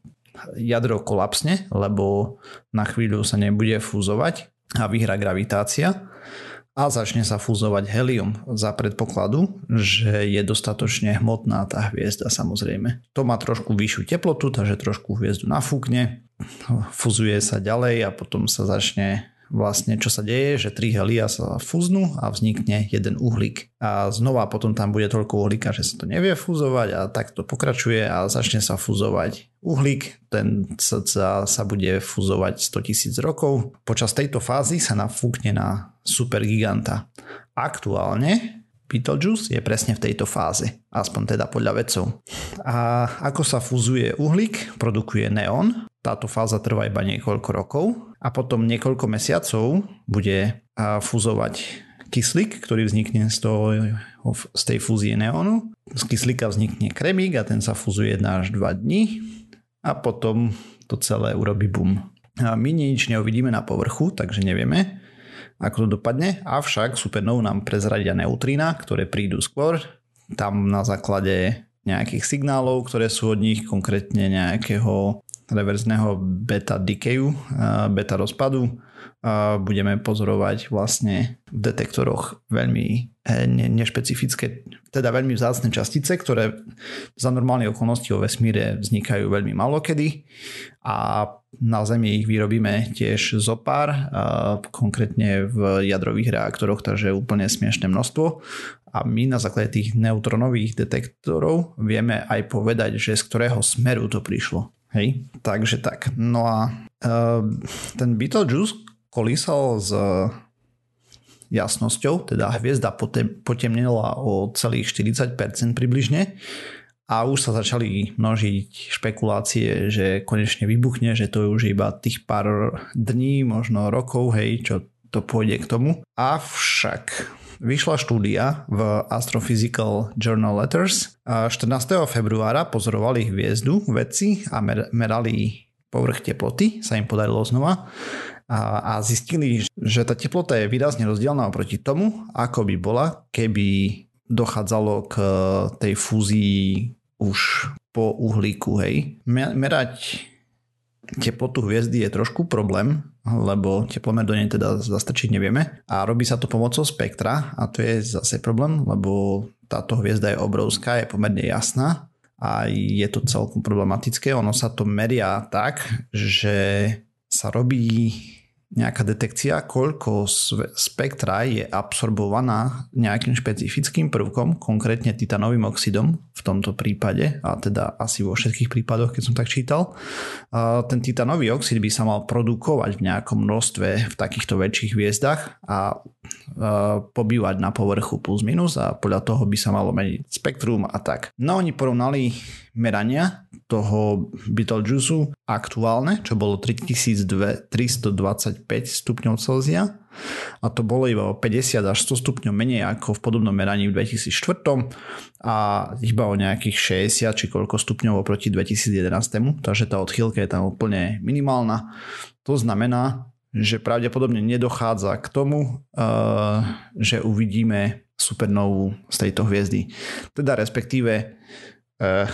jadro kolapsne, lebo na chvíľu sa nebude fúzovať a vyhrá gravitácia a začne sa fúzovať helium za predpokladu, že je dostatočne hmotná tá hviezda samozrejme. To má trošku vyššiu teplotu, takže trošku hviezdu nafúkne, fúzuje sa ďalej a potom sa začne vlastne čo sa deje, že tri helia sa fúznú a vznikne jeden uhlík. A znova potom tam bude toľko uhlíka, že sa to nevie fúzovať a tak to pokračuje a začne sa fúzovať uhlík, ten sa, sa bude fúzovať 100 tisíc rokov. Počas tejto fázy sa nafúkne na supergiganta. Aktuálne Beetlejuice je presne v tejto fáze, aspoň teda podľa vedcov. A ako sa fúzuje uhlík, produkuje neón. Táto fáza trvá iba niekoľko rokov a potom niekoľko mesiacov bude fúzovať kyslík, ktorý vznikne z, toho, z tej fúzie neónu. Z kyslíka vznikne kremík a ten sa fúzuje 1 až 2 dní a potom to celé urobí bum. A my nič neuvidíme na povrchu, takže nevieme, ako to dopadne, avšak supernovú nám prezradia neutrína, ktoré prídu skôr, tam na základe nejakých signálov, ktoré sú od nich, konkrétne nejakého reverzného beta decayu, beta rozpadu, budeme pozorovať vlastne v detektoroch veľmi eh, nešpecifické, teda veľmi vzácne častice, ktoré za normálne okolnosti o vesmíre vznikajú veľmi malokedy a na Zemi ich vyrobíme tiež zo pár, konkrétne v jadrových reaktoroch, takže úplne smiešne množstvo. A my na základe tých neutronových detektorov vieme aj povedať, že z ktorého smeru to prišlo. Hej, takže tak. No a uh, ten Beetlejuice kolísal s jasnosťou, teda hviezda potemnila o celých 40% približne a už sa začali množiť špekulácie, že konečne vybuchne, že to je už iba tých pár dní, možno rokov, hej, čo to pôjde k tomu. Avšak vyšla štúdia v Astrophysical Journal Letters. 14. februára pozorovali hviezdu vedci a merali povrch teploty, sa im podarilo znova a, a zistili, že tá teplota je výrazne rozdielna oproti tomu, ako by bola, keby dochádzalo k tej fúzii už po uhlíku, hej. Merať teplotu hviezdy je trošku problém, lebo teplomer do nej teda zastrčiť nevieme a robí sa to pomocou spektra a to je zase problém, lebo táto hviezda je obrovská, je pomerne jasná a je to celkom problematické. Ono sa to meria tak, že sa robí nejaká detekcia, koľko spektra je absorbovaná nejakým špecifickým prvkom, konkrétne titanovým oxidom v tomto prípade, a teda asi vo všetkých prípadoch, keď som tak čítal. Ten titanový oxid by sa mal produkovať v nejakom množstve v takýchto väčších hviezdach a pobývať na povrchu plus minus a podľa toho by sa malo meniť spektrum a tak. No oni porovnali merania toho Betelgeuse aktuálne, čo bolo 3325 stupňov Celzia a to bolo iba o 50 až 100 stupňov menej ako v podobnom meraní v 2004 a iba o nejakých 60 či koľko stupňov oproti 2011, takže tá odchýlka je tam úplne minimálna. To znamená, že pravdepodobne nedochádza k tomu, eh, že uvidíme supernovu z tejto hviezdy. Teda respektíve Eh,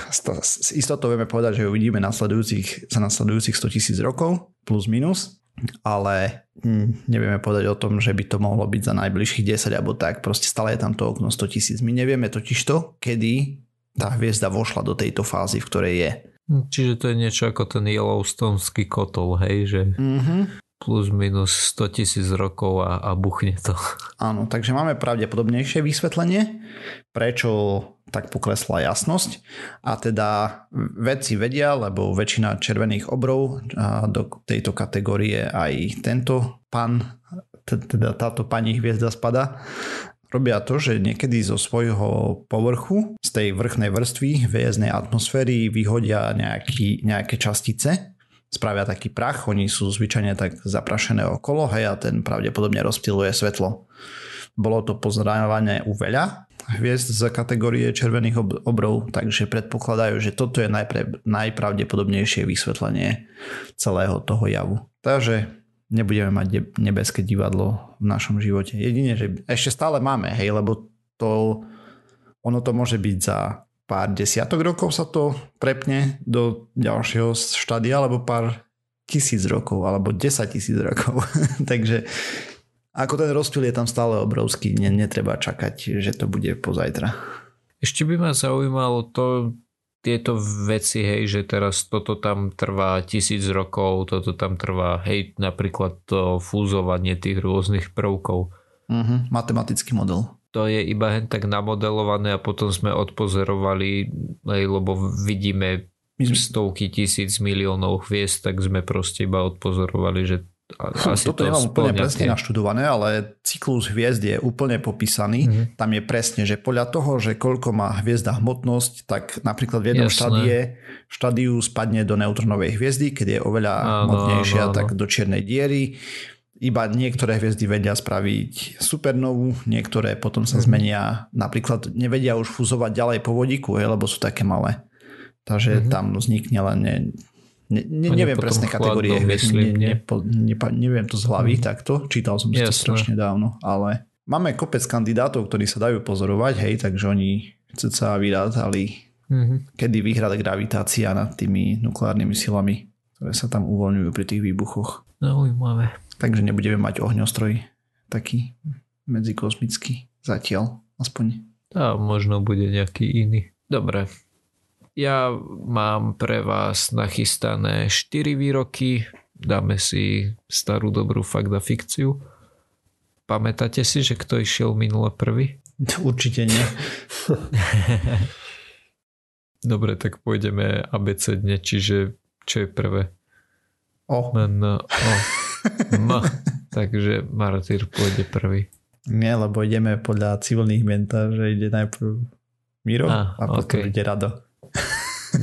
s istotou vieme povedať, že ju uvidíme nasledujúcich, za nasledujúcich 100 tisíc rokov, plus minus, ale hm, nevieme povedať o tom, že by to mohlo byť za najbližších 10 alebo tak. Proste stále je tam to okno 100 tisíc. My nevieme totiž to, kedy tá hviezda vošla do tejto fázy, v ktorej je. Hm, čiže to je niečo ako ten Yellowstoneský kotol, hej, že mm-hmm. Plus minus 100 tisíc rokov a, a buchne to. (laughs) Áno, takže máme pravdepodobnejšie vysvetlenie, prečo tak poklesla jasnosť a teda vedci vedia, lebo väčšina červených obrov do tejto kategórie aj tento pán, teda táto pani hviezda spada, robia to, že niekedy zo svojho povrchu, z tej vrchnej vrstvy hviezdnej atmosféry vyhodia nejaký, nejaké častice, spravia taký prach, oni sú zvyčajne tak zaprašené okolo, hej, a ten pravdepodobne rozptiluje svetlo. Bolo to pozorávanie u veľa hviezd z kategórie červených ob- obrov, takže predpokladajú, že toto je najpre- najpravdepodobnejšie vysvetlenie celého toho javu. Takže nebudeme mať nebeské divadlo v našom živote. Jedine, že ešte stále máme, hej, lebo to, ono to môže byť za pár desiatok rokov sa to prepne do ďalšieho štádia, alebo pár tisíc rokov, alebo 10 tisíc rokov. (laughs) Takže ako ten rozptyl je tam stále obrovský, netreba čakať, že to bude pozajtra. Ešte by ma zaujímalo to, tieto veci, hej, že teraz toto tam trvá tisíc rokov, toto tam trvá, hej, napríklad to fúzovanie tých rôznych prvkov. Uh-huh, matematický model. To je iba hen tak namodelované a potom sme odpozorovali, lebo vidíme stovky tisíc miliónov hviezd, tak sme proste iba odpozorovali, že asi Toto to nemám úplne presne naštudované, ale cyklus hviezd je úplne popísaný. Mm-hmm. Tam je presne, že podľa toho, že koľko má hviezda hmotnosť, tak napríklad v jednom štádie, štádiu spadne do neutronovej hviezdy, keď je oveľa áno, hmotnejšia, áno, áno. tak do čiernej diery. Iba niektoré hviezdy vedia spraviť supernovu, niektoré potom sa mm-hmm. zmenia, napríklad nevedia už fúzovať ďalej po vodíku, lebo sú také malé. Takže mm-hmm. tam vznikne len Ne, ne, neviem presné kategórie myslím, ne, ne, ne, neviem to z hlavy mm. takto, čítal som si to strašne dávno, ale máme kopec kandidátov, ktorí sa dajú pozorovať, hej, takže oni cca vyrátali, mm-hmm. kedy vyhrá gravitácia nad tými nukleárnymi silami, ktoré sa tam uvoľňujú pri tých výbuchoch. Zaujímavé. Takže nebudeme mať ohňostroj taký medzikosmický zatiaľ, aspoň. A možno bude nejaký iný. Dobre, ja mám pre vás nachystané 4 výroky, dáme si starú dobrú fakt a fikciu. Pamätáte si, že kto išiel minule prvý? (laughs) Určite nie. (laughs) Dobre, tak pôjdeme abecedne, čiže čo je prvé? O. N, o. M. Takže Martyr pôjde prvý. Nie, lebo ideme podľa civilných mien, že ide najprv Miro a, a potom okay. ide Rado.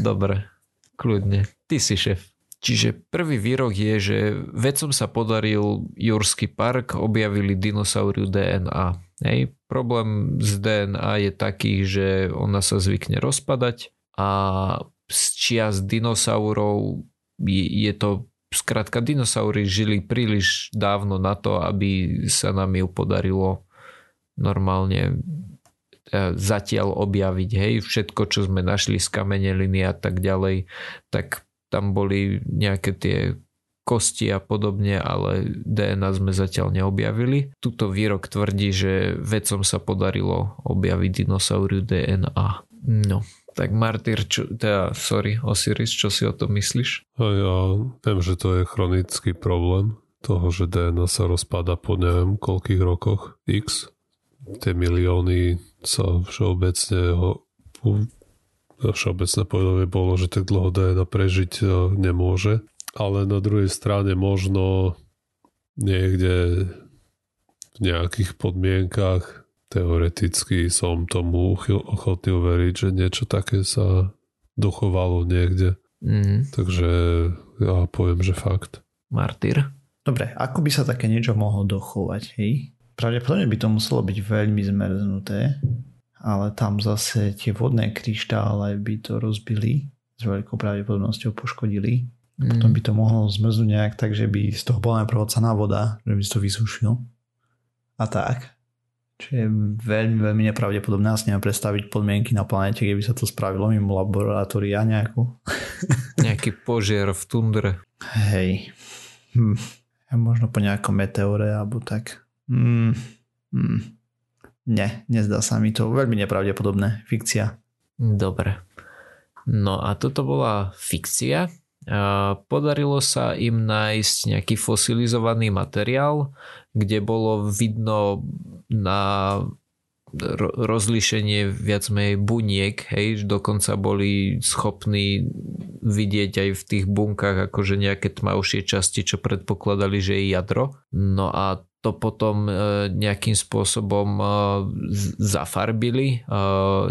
Dobre, kľudne. Ty si šéf. Čiže prvý výrok je, že vedcom sa podaril Jurský park, objavili dinosauriu DNA. Hej. Problém s DNA je taký, že ona sa zvykne rozpadať a z čias dinosaurov je to Skrátka, dinosaury žili príliš dávno na to, aby sa nám ju podarilo normálne E, zatiaľ objaviť, hej, všetko, čo sme našli z kameneliny a tak ďalej, tak tam boli nejaké tie kosti a podobne, ale DNA sme zatiaľ neobjavili. Tuto výrok tvrdí, že vedcom sa podarilo objaviť dinosauriu DNA. No, tak Martyr, čo, teda, sorry, Osiris, čo si o tom myslíš? A ja viem, že to je chronický problém toho, že DNA sa rozpada po neviem koľkých rokoch x. Tie milióny sa všeobecne všeobecné povedomie bolo, že tak dlho DNA prežiť e, nemôže. Ale na druhej strane možno niekde v nejakých podmienkach teoreticky som tomu ochotný uveriť, že niečo také sa dochovalo niekde. Mm. Takže ja poviem, že fakt. Martyr? Dobre, ako by sa také niečo mohlo dochovať, hej? Pravdepodobne by to muselo byť veľmi zmerznuté, ale tam zase tie vodné kryštále by to rozbili, s veľkou pravdepodobnosťou poškodili. Mm. Potom by to mohlo zmrznúť nejak tak, že by z toho bola najprv voda, že by si to vysušil. A tak. Čiže je veľmi, veľmi nepravdepodobné. Ja si neviem predstaviť podmienky na planete, kde by sa to spravilo mimo laboratória nejakú. (laughs) Nejaký požiar v tundre. Hej. Hm. Možno po nejakom meteore alebo tak. Hm. Hm. Nie, nezdá sa mi to veľmi nepravdepodobné. Fikcia. Dobre. No a toto bola fikcia. Podarilo sa im nájsť nejaký fosilizovaný materiál, kde bolo vidno na rozlíšenie viac menej buniek, hej, dokonca boli schopní vidieť aj v tých bunkách akože nejaké tmavšie časti, čo predpokladali, že je jadro. No a to potom e, nejakým spôsobom e, zafarbili e,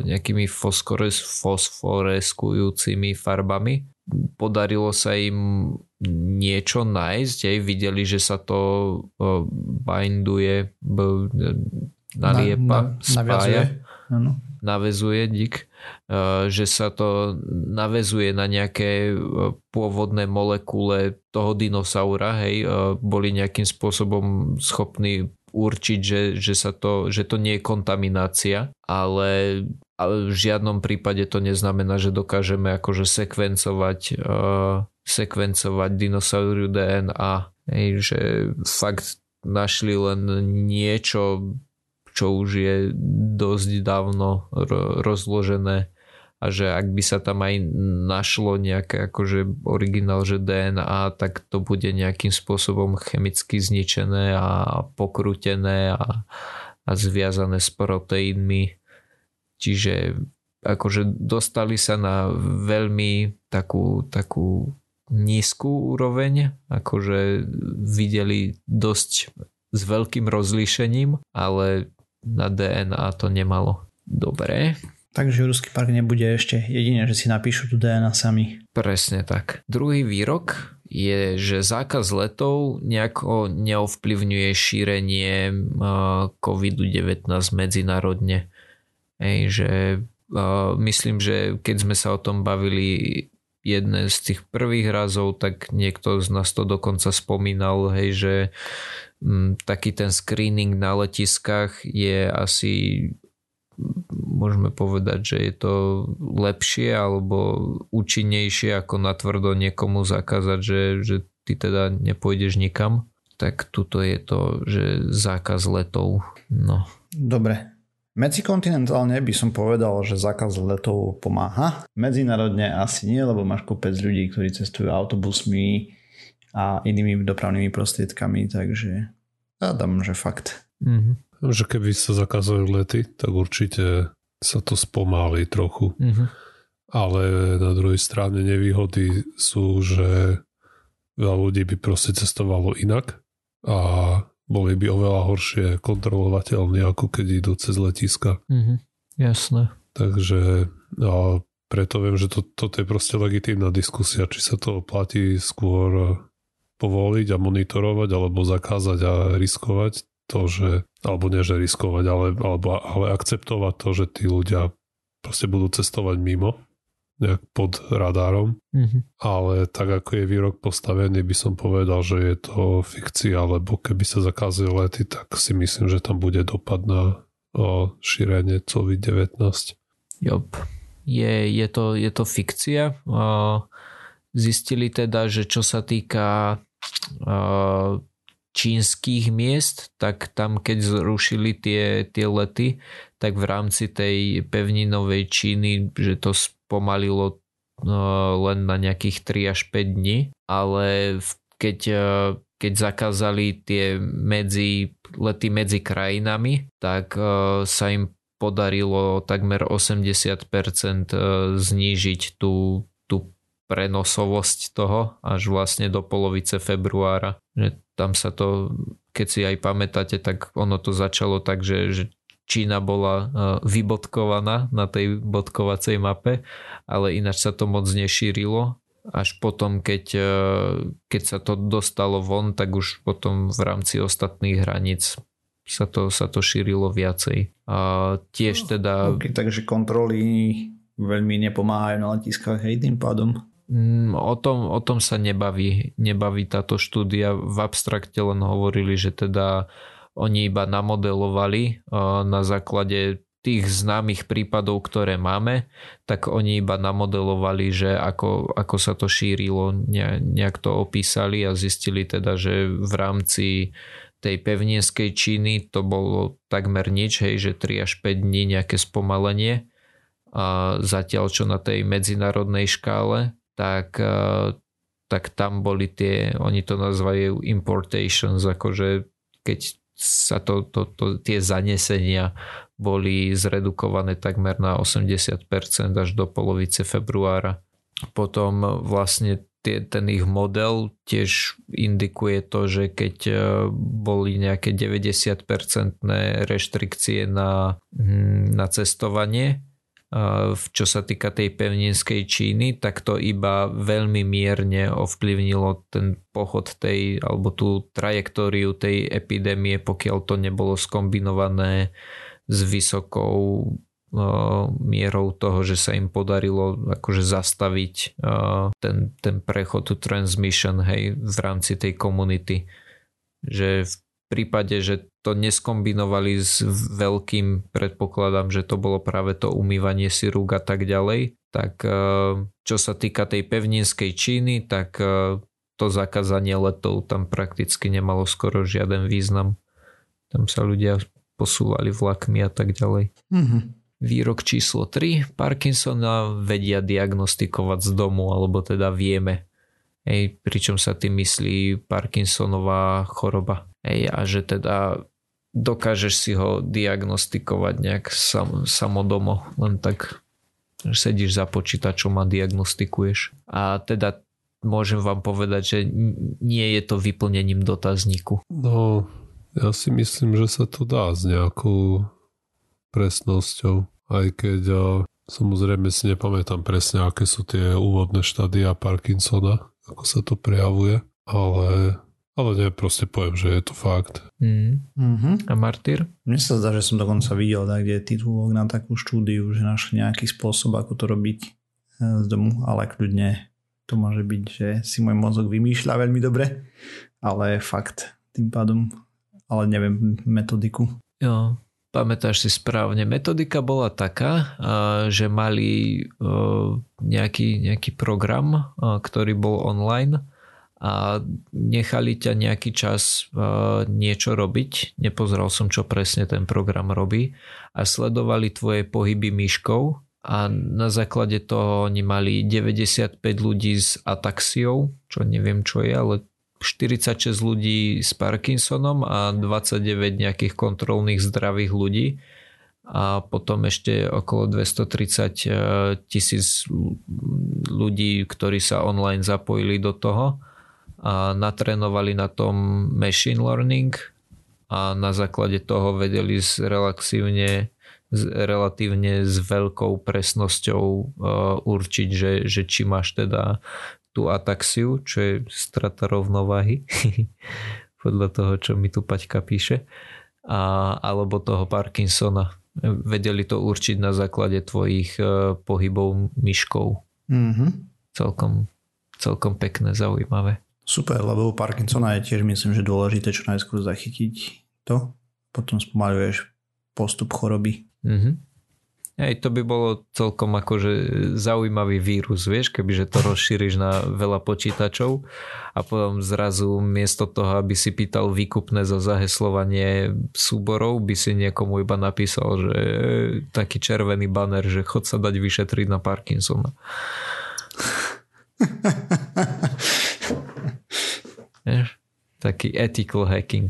nejakými fosforeskujúcimi farbami. Podarilo sa im niečo nájsť, aj videli, že sa to binduje, naliepa, na, na, spája, navezuje, dík, že sa to navezuje na nejaké pôvodné molekule toho dinosaura, hej, boli nejakým spôsobom schopní určiť, že, že, sa to, že to nie je kontaminácia, ale, ale v žiadnom prípade to neznamená, že dokážeme akože sekvencovať, uh, sekvencovať dinosauriu DNA, hej, že fakt našli len niečo, čo už je dosť dávno rozložené a že ak by sa tam aj našlo nejaké akože originál, že DNA, tak to bude nejakým spôsobom chemicky zničené a pokrútené a, a zviazané s proteínmi. Čiže akože dostali sa na veľmi takú, takú nízku úroveň, akože videli dosť s veľkým rozlíšením, ale na DNA to nemalo. Dobre, Takže Ruský park nebude ešte jedine, že si napíšu tu DNA sami. Presne tak. Druhý výrok je, že zákaz letov nejako neovplyvňuje šírenie COVID-19 medzinárodne. Ej, že uh, myslím, že keď sme sa o tom bavili jedné z tých prvých razov, tak niekto z nás to dokonca spomínal, hej, že m, taký ten screening na letiskách je asi môžeme povedať, že je to lepšie alebo účinnejšie ako natvrdo niekomu zakázať, že, že ty teda nepôjdeš nikam, tak tuto je to, že zákaz letov. No. Dobre. Medzikontinentálne by som povedal, že zákaz letov pomáha. Medzinárodne asi nie, lebo máš kopec ľudí, ktorí cestujú autobusmi a inými dopravnými prostriedkami, takže dám, že fakt. Mm-hmm že keby sa zakazujú lety, tak určite sa to spomalí trochu. Mm-hmm. Ale na druhej strane nevýhody sú, že veľa ľudí by proste cestovalo inak a boli by oveľa horšie kontrolovateľní, ako keď idú cez letiska. Mm-hmm. Jasné. Takže a preto viem, že to, toto je proste legitímna diskusia, či sa to platí skôr povoliť a monitorovať alebo zakázať a riskovať to, že, alebo nie, že riskovať, ale, alebo, ale akceptovať to, že tí ľudia proste budú cestovať mimo, nejak pod radárom. Mm-hmm. Ale tak ako je výrok postavený, by som povedal, že je to fikcia, lebo keby sa zakázali lety, tak si myslím, že tam bude dopad na o, šírenie COVID-19. Jop. Je, je, to, je to fikcia. Zistili teda, že čo sa týka čínskych miest, tak tam keď zrušili tie, tie lety, tak v rámci tej pevninovej Číny, že to spomalilo len na nejakých 3 až 5 dní, ale keď, keď zakázali tie medzi, lety medzi krajinami, tak sa im podarilo takmer 80% znížiť tú, tú prenosovosť toho až vlastne do polovice februára. Že tam sa to, keď si aj pamätáte, tak ono to začalo tak, že, že Čína bola e, vybodkovaná na tej bodkovacej mape, ale ináč sa to moc nešírilo. Až potom, keď, e, keď sa to dostalo von, tak už potom v rámci ostatných hraníc sa to, sa to šírilo viacej. A tiež teda... Okay, takže kontroly veľmi nepomáhajú na letiskách, hej, tým pádom? Mm, o tom, o tom sa nebaví, nebaví táto štúdia. V abstrakte len hovorili, že teda oni iba namodelovali na základe tých známych prípadov, ktoré máme, tak oni iba namodelovali, že ako, ako sa to šírilo, nejak to opísali a zistili teda, že v rámci tej pevninskej Číny to bolo takmer nič, hej, že 3 až 5 dní nejaké spomalenie a zatiaľ čo na tej medzinárodnej škále tak, eh, tak tam boli tie, oni to nazvajú importations, akože keď sa to, to, to, tie zanesenia boli zredukované takmer na 80% až do polovice februára. Potom vlastne tie, ten ich model tiež indikuje to, že keď eh, boli nejaké 90% reštrikcie na, hm, na cestovanie, čo sa týka tej pevninskej Číny, tak to iba veľmi mierne ovplyvnilo ten pochod tej, alebo tú trajektóriu tej epidémie, pokiaľ to nebolo skombinované s vysokou mierou toho, že sa im podarilo akože zastaviť ten, ten prechod to transmission hej, v rámci tej komunity. Že v prípade, že to neskombinovali s veľkým, predpokladám, že to bolo práve to umývanie si rúk a tak ďalej, tak e, čo sa týka tej pevninskej Číny, tak e, to zakázanie letov tam prakticky nemalo skoro žiaden význam. Tam sa ľudia posúvali vlakmi a tak ďalej. Mm-hmm. Výrok číslo 3. Parkinsona vedia diagnostikovať z domu, alebo teda vieme. Hej, pričom sa tým myslí Parkinsonová choroba. Hej, a že teda dokážeš si ho diagnostikovať nejak sam, samodomo, len tak sedíš za počítačom a diagnostikuješ. A teda môžem vám povedať, že nie je to vyplnením dotazníku. No, ja si myslím, že sa to dá s nejakou presnosťou, aj keď ja, samozrejme si nepamätám presne, aké sú tie úvodné štádia Parkinsona ako sa to prejavuje, ale, ale nie, proste poviem, že je to fakt. Mm. Mm-hmm. A Martyr? Mne sa zdá, že som dokonca videl tak, kde je titulok na takú štúdiu, že našli nejaký spôsob, ako to robiť e, z domu, ale kľudne to môže byť, že si môj mozog vymýšľa veľmi dobre, ale fakt tým pádom, ale neviem metodiku. Jo, pamätáš si správne, metodika bola taká, že mali nejaký, nejaký program, ktorý bol online a nechali ťa nejaký čas niečo robiť, nepozeral som, čo presne ten program robí. A sledovali tvoje pohyby myškou? A na základe toho oni mali 95 ľudí s ataxiou, čo neviem čo je, ale 46 ľudí s Parkinsonom a 29 nejakých kontrolných zdravých ľudí. A potom ešte okolo 230 e, tisíc ľudí, ktorí sa online zapojili do toho a natrénovali na tom machine learning a na základe toho vedeli z relatívne, s veľkou presnosťou uh, určiť, že, že či máš teda tú ataxiu, čo je strata rovnováhy, (laughs) podľa toho, čo mi tu Paťka píše, a, alebo toho Parkinsona. Vedeli to určiť na základe tvojich uh, pohybov myškou. Mm-hmm. Celkom, celkom pekné, zaujímavé. Super, lebo u Parkinsona je tiež myslím, že dôležité čo najskôr zachytiť to, potom spomaluješ postup choroby. Mm-hmm. Hej, to by bolo celkom akože zaujímavý vírus, vieš, kebyže to rozšíriš na veľa počítačov a potom zrazu miesto toho, aby si pýtal výkupné za zaheslovanie súborov, by si niekomu iba napísal, že taký červený banner, že chod sa dať vyšetriť na Parkinsona. (laughs) taký ethical hacking.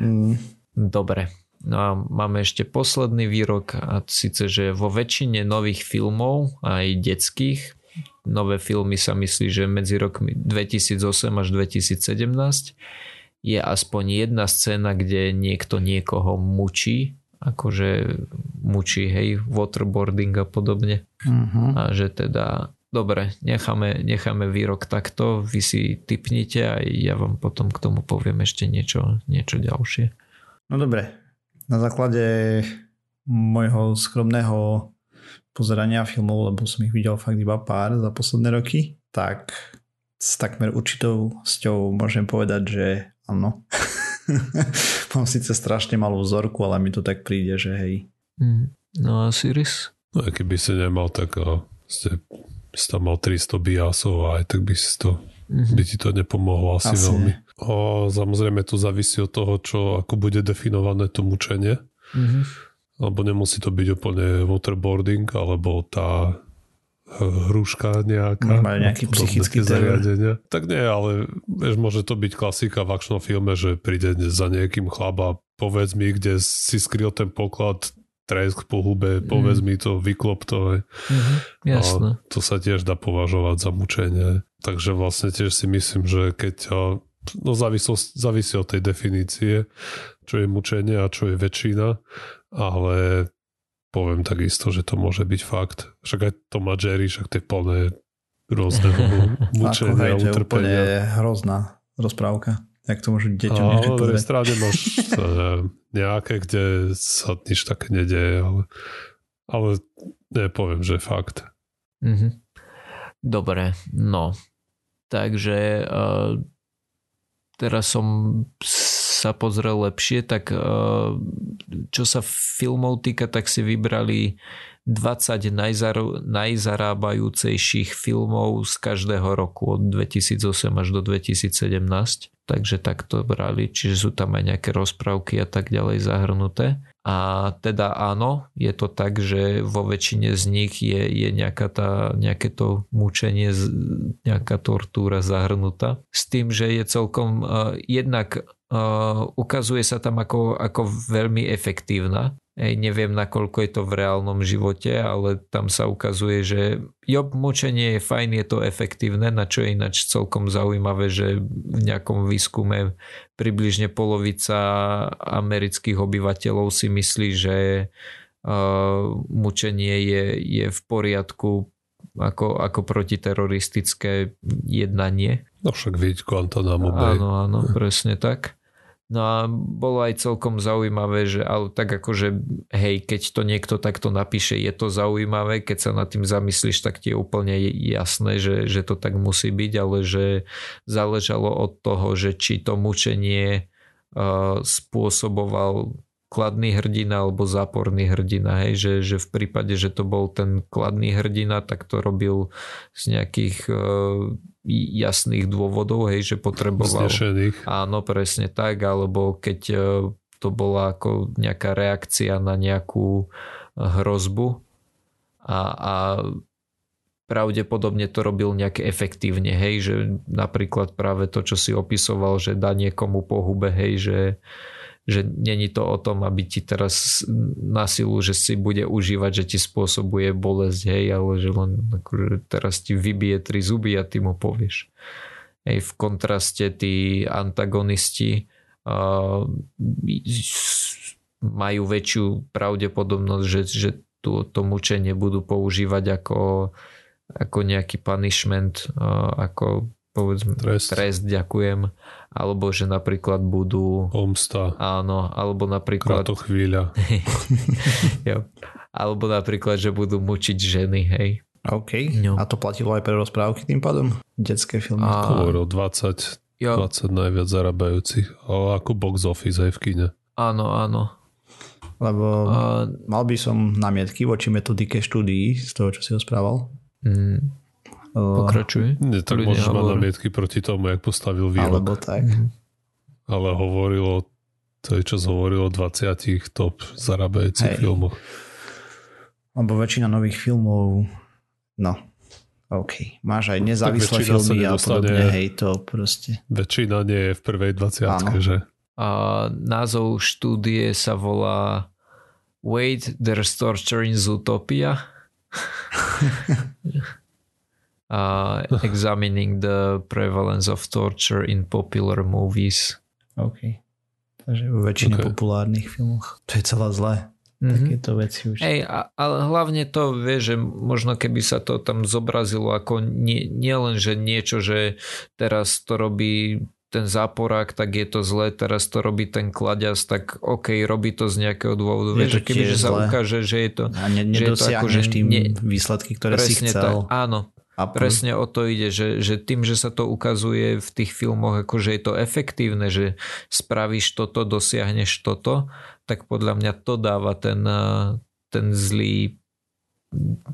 Mm. Dobre. No a máme ešte posledný výrok a síce, že vo väčšine nových filmov, aj detských, nové filmy sa myslí, že medzi rokmi 2008 až 2017 je aspoň jedna scéna, kde niekto niekoho mučí, akože mučí, hej, waterboarding a podobne. Uh-huh. A že teda, dobre, necháme, necháme výrok takto, vy si typnite a ja vám potom k tomu poviem ešte niečo, niečo ďalšie. No dobre, na základe môjho skromného pozerania filmov, lebo som ich videl fakt iba pár za posledné roky, tak s takmer určitou sťou môžem povedať, že áno. (laughs) Mám síce strašne malú vzorku, ale mi to tak príde, že hej. Mm. No a Siris? No a keby si nemal, tak ste, si tam mal 300 biasov aj tak by si to mm-hmm. by ti to nepomohlo asi, asi veľmi. O, samozrejme to závisí od toho, čo ako bude definované to mučenie. Mm-hmm. Lebo nemusí to byť úplne waterboarding, alebo tá hruška nejaká. Majú nejaký psychický zariadenia. Tak nie, ale vieš, môže to byť klasika v akčnom filme, že príde za nejakým chlaba, povedz mi, kde si skryl ten poklad, tresk po hube, povedz mm. mi to, vyklop to. Mm-hmm, jasné. A to sa tiež dá považovať za mučenie. Takže vlastne tiež si myslím, že keď no závisí, závisí od tej definície, čo je mučenie a čo je väčšina, ale poviem takisto, že to môže byť fakt. Však aj to má Jerry, však to je plné rôzneho (laughs) mučenia a utrpenia. je hrozná rozprávka. Jak to môžu deťom Ale na strane máš (laughs) nejaké, kde sa nič také nedeje, ale, ale nepoviem, že fakt. Mm-hmm. Dobre, no. Takže uh, teraz som sa pozrel lepšie, tak uh, čo sa filmov týka, tak si vybrali 20 najzar- najzarábajúcejších filmov z každého roku od 2008 až do 2017 takže tak to brali, čiže sú tam aj nejaké rozprávky a tak ďalej zahrnuté. A teda áno, je to tak, že vo väčšine z nich je, je nejaká tá, nejaké to mučenie, nejaká tortúra zahrnutá. S tým, že je celkom uh, jednak uh, ukazuje sa tam ako, ako veľmi efektívna Ej, neviem, nakoľko je to v reálnom živote, ale tam sa ukazuje, že job mučenie je fajn, je to efektívne, na čo je ináč celkom zaujímavé, že v nejakom výskume približne polovica amerických obyvateľov si myslí, že uh, mučenie je, je v poriadku ako, ako protiteroristické jednanie. No však vidť Guantanamo Bay. Áno, áno, presne tak. No a bolo aj celkom zaujímavé, že ale tak akože hej, keď to niekto takto napíše, je to zaujímavé, keď sa nad tým zamyslíš, tak ti je úplne jasné, že, že to tak musí byť, ale že záležalo od toho, že či to mučenie uh, spôsoboval kladný hrdina alebo záporný hrdina, hej, že, že v prípade, že to bol ten kladný hrdina, tak to robil z nejakých uh, jasných dôvodov, hej, že potreboval. Znešených. Áno, presne tak, alebo keď uh, to bola ako nejaká reakcia na nejakú hrozbu a, a pravdepodobne to robil nejak efektívne, hej, že napríklad práve to, čo si opisoval, že dá niekomu pohube, hej, že uh, že není to o tom, aby ti teraz na silu, že si bude užívať, že ti spôsobuje bolesť, hej, ale že len akože teraz ti vybije tri zuby a ty mu povieš. Hej, v kontraste tí antagonisti uh, majú väčšiu pravdepodobnosť, že, že to, to mučenie budú používať ako, ako nejaký punishment, uh, ako povedzme trest. trest, ďakujem alebo že napríklad budú... Pomsta. Áno, alebo napríklad... Táto chvíľa. (laughs) Alebo napríklad, že budú mučiť ženy, hej. OK. No. A to platilo aj pre rozprávky tým pádom? Detské filmy? A... Hovoril 20, jo. 20 najviac zarábajúcich. Ale ako box office aj v kine. Áno, áno. Lebo A, mal by som námietky voči metodike štúdií z toho, čo si ho správal. mm, O, pokračuj. Nie, tak Kľudne môžeš mať hovor. námietky proti tomu, jak postavil výrok. alebo tak. Mhm. Ale hovorilo, to je čo hovorilo o 20 top zarábajúcich Hej. filmoch. Lebo väčšina nových filmov, no, OK. Máš aj nezávislé filmy a podobne, hej, to proste. Väčšina nie je v prvej 20 Áno. že? A názov štúdie sa volá Wait, there's torture in Zootopia. (laughs) uh, examining the prevalence of torture in popular movies. OK. Takže vo väčšine OK. populárnych filmoch. To je celé zlé. Mhm. Takéto veci už. Hej, ale hlavne to vie, že možno keby sa to tam zobrazilo ako nie, nie len, že niečo, že teraz to robí ten záporák, tak je to zlé, teraz to robí ten kladias, tak OK, robí to z nejakého dôvodu. Je Vieš, že keby že sa ukáže, že je to A ne, že je to ako, že tým ne- výsledky, ktoré si chcel. tak. Áno, A plus- presne o to ide, že, že tým, že sa to ukazuje v tých filmoch, ako že je to efektívne, že spravíš toto, dosiahneš toto, tak podľa mňa to dáva ten, eh, ten zlý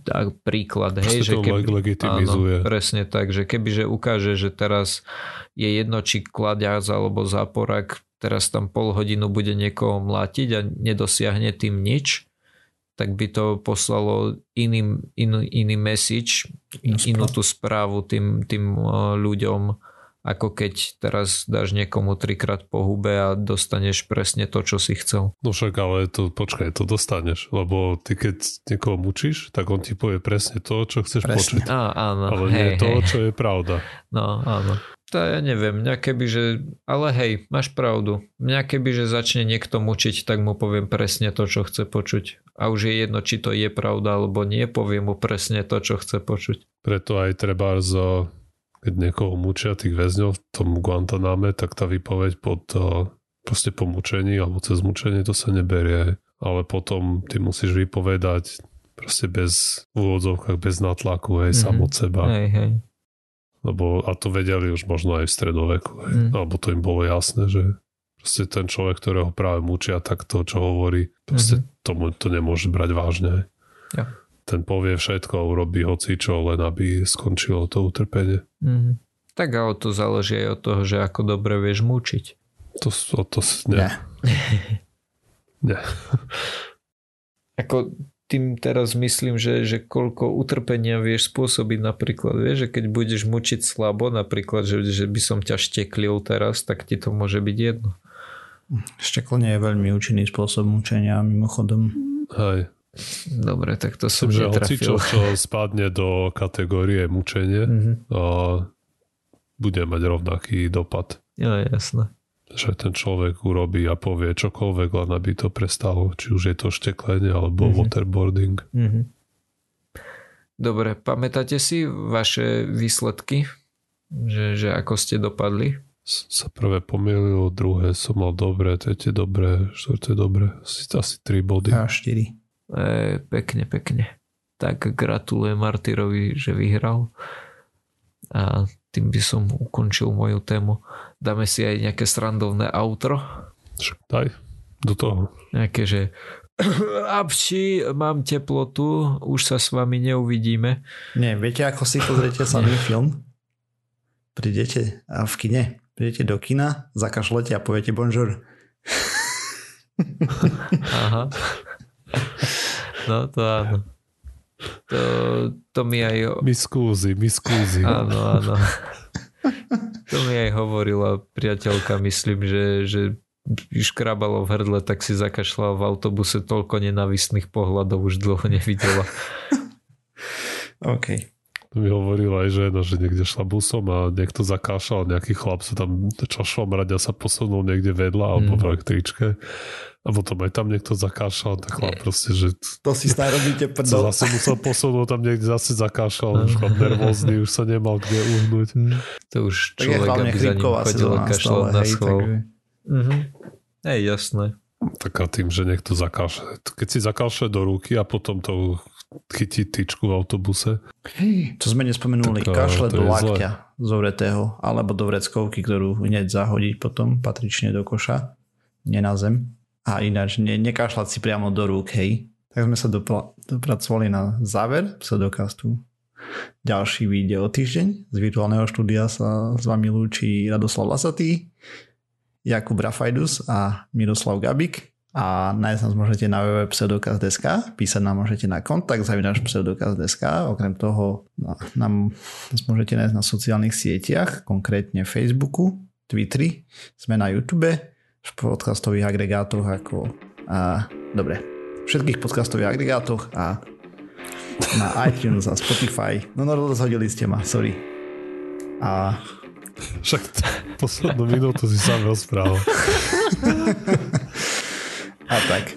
tak, príklad. Hej, že to keby, leg- legitimizuje. Áno, presne tak, že kebyže ukáže, že teraz je jedno, či kladiac alebo záporak, teraz tam pol hodinu bude niekoho mlátiť a nedosiahne tým nič, tak by to poslalo iný, iný, iný message, Inú tú správu tým, tým uh, ľuďom, ako keď teraz dáš niekomu trikrát po hube a dostaneš presne to, čo si chcel. No však ale to, počkaj, to dostaneš, lebo ty keď niekoho mučíš, tak on ti povie presne to, čo chceš Presne. počuť. Á, áno, Ale hej, nie to, hej. čo je pravda. No, áno. To ja neviem, mňa keby, že... Ale hej, máš pravdu. Mňa keby, že začne niekto mučiť, tak mu poviem presne to, čo chce počuť. A už je jedno, či to je pravda, alebo nie, poviem mu presne to, čo chce počuť. Preto aj treba z keď niekoho mučia tých väzňov v tom Guantaname, tak tá výpoveď pod eh, proste po mučení alebo cez mučenie to sa neberie. Ale potom ty musíš vypovedať proste bez v úvodzovkách, bez natlaku, hej, Mhm. sám od seba. Hej, hej. Lebo, a to vedeli už možno aj v stredoveku, hej. Mm. alebo to im bolo jasné, že proste ten človek, ktorého práve mučia, tak to, čo hovorí, proste tomu to nemôže brať vážne. Ja. Ten povie všetko a urobí hoci čo, len aby skončilo to utrpenie. Mhm. Tak ale to záleží aj od toho, že ako dobre vieš mučiť. To, to, to, nie. Ne. (laughs) Nie. Ako tým teraz myslím, že, že koľko utrpenia vieš spôsobiť napríklad, vieš, že keď budeš mučiť slabo, napríklad, že, že by som ťa šteklil teraz, tak ti to môže byť jedno. Šteklenie je veľmi účinný spôsob mučenia mimochodom. Hej. Dobre, tak to som Myslím, že hoci čo, čo spadne do kategórie mučenie, Mhm. a bude mať rovnaký dopad. Jo, jasné. Že ten človek urobí a povie čokoľvek, len aby to prestalo. Či už je to šteklenie alebo Mhm. waterboarding. Mhm. Dobre, pamätáte si vaše výsledky? Že, že ako ste dopadli? S- Sa prvé pomýlilo, druhé som mal dobre, tretie dobre, štvrté dobre. Asi, asi tri body. A 4. E, pekne, pekne. Tak gratulujem Martyrovi, že vyhral. A tým by som ukončil moju tému. Dáme si aj nejaké srandovné outro. Však daj do toho. Nejaké, že (clears throat) Apči, mám teplotu, už sa s vami neuvidíme. Nie, viete, ako si pozriete (clears throat) samý film? Prídete a v kine, prídete do kina, zakašlete a poviete bonjour. (laughs) Aha. No to áno. To, to mi aj... My skúzi, my skúzi. Áno, áno. (laughs) To mi aj hovorila priateľka, myslím, že, že škrabalo v hrdle, tak si zakašľala v autobuse toľko nenavistných pohľadov už dlho nevidela. (laughs) OK. Mi hovorila aj žena, že niekde šla busom a niekto zakášal, nejaký chlap sa tam začal šomrať a sa posunul niekde vedľa alebo Mm. v električke. A potom aj tam niekto zakášal, tak chlap Nie. proste, že To si snad robíte sa (laughs) prdol. zase musel posunúť, tam niekde zase zakášal, už chlap nervózny, už sa nemal kde uhnúť. To už Tak je človek, hlavne aby za ním chodil a kašľal na schvál. Mhm. Hej, jasné. Tak a tým, že niekto zakáše. Keď si zakáše do ruky a potom to chytí tyčku v autobuse, To sme nespomenuli, Tak, kašle do je zle. lakťa zovretého, alebo do vreckovky, ktorú hneď zahodiť potom patrične do koša, nie na zem. A ináč ne, nekašľať si priamo do rúk, hej. Tak sme sa dopla- dopracovali na záver pseudokastu. Ďalší vyjde o týždeň. Z virtuálneho štúdia sa s vami lúči Radoslav Lasatý, Jakub Rafajdus a Miroslav Gabik. A nájsť nás môžete na www.pseudokaz.sk, písať nám môžete na kontakt zavinač pseudokaz.sk, okrem toho no, nám nás môžete nájsť na sociálnych sieťach, konkrétne Facebooku, Twitteri, sme na YouTube, v podcastových agregátoch ako a, dobre, všetkých podcastových agregátoch a na (laughs) iTunes a Spotify. No no, rozhodili ste ma, sorry. A Však t- poslednú minútu si sám rozprával. (laughs) A tak.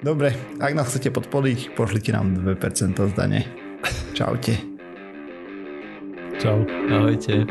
Dobre, ak nás chcete podporiť, pošlite nám 2% z dane. Čaute. Čau. Ahojte.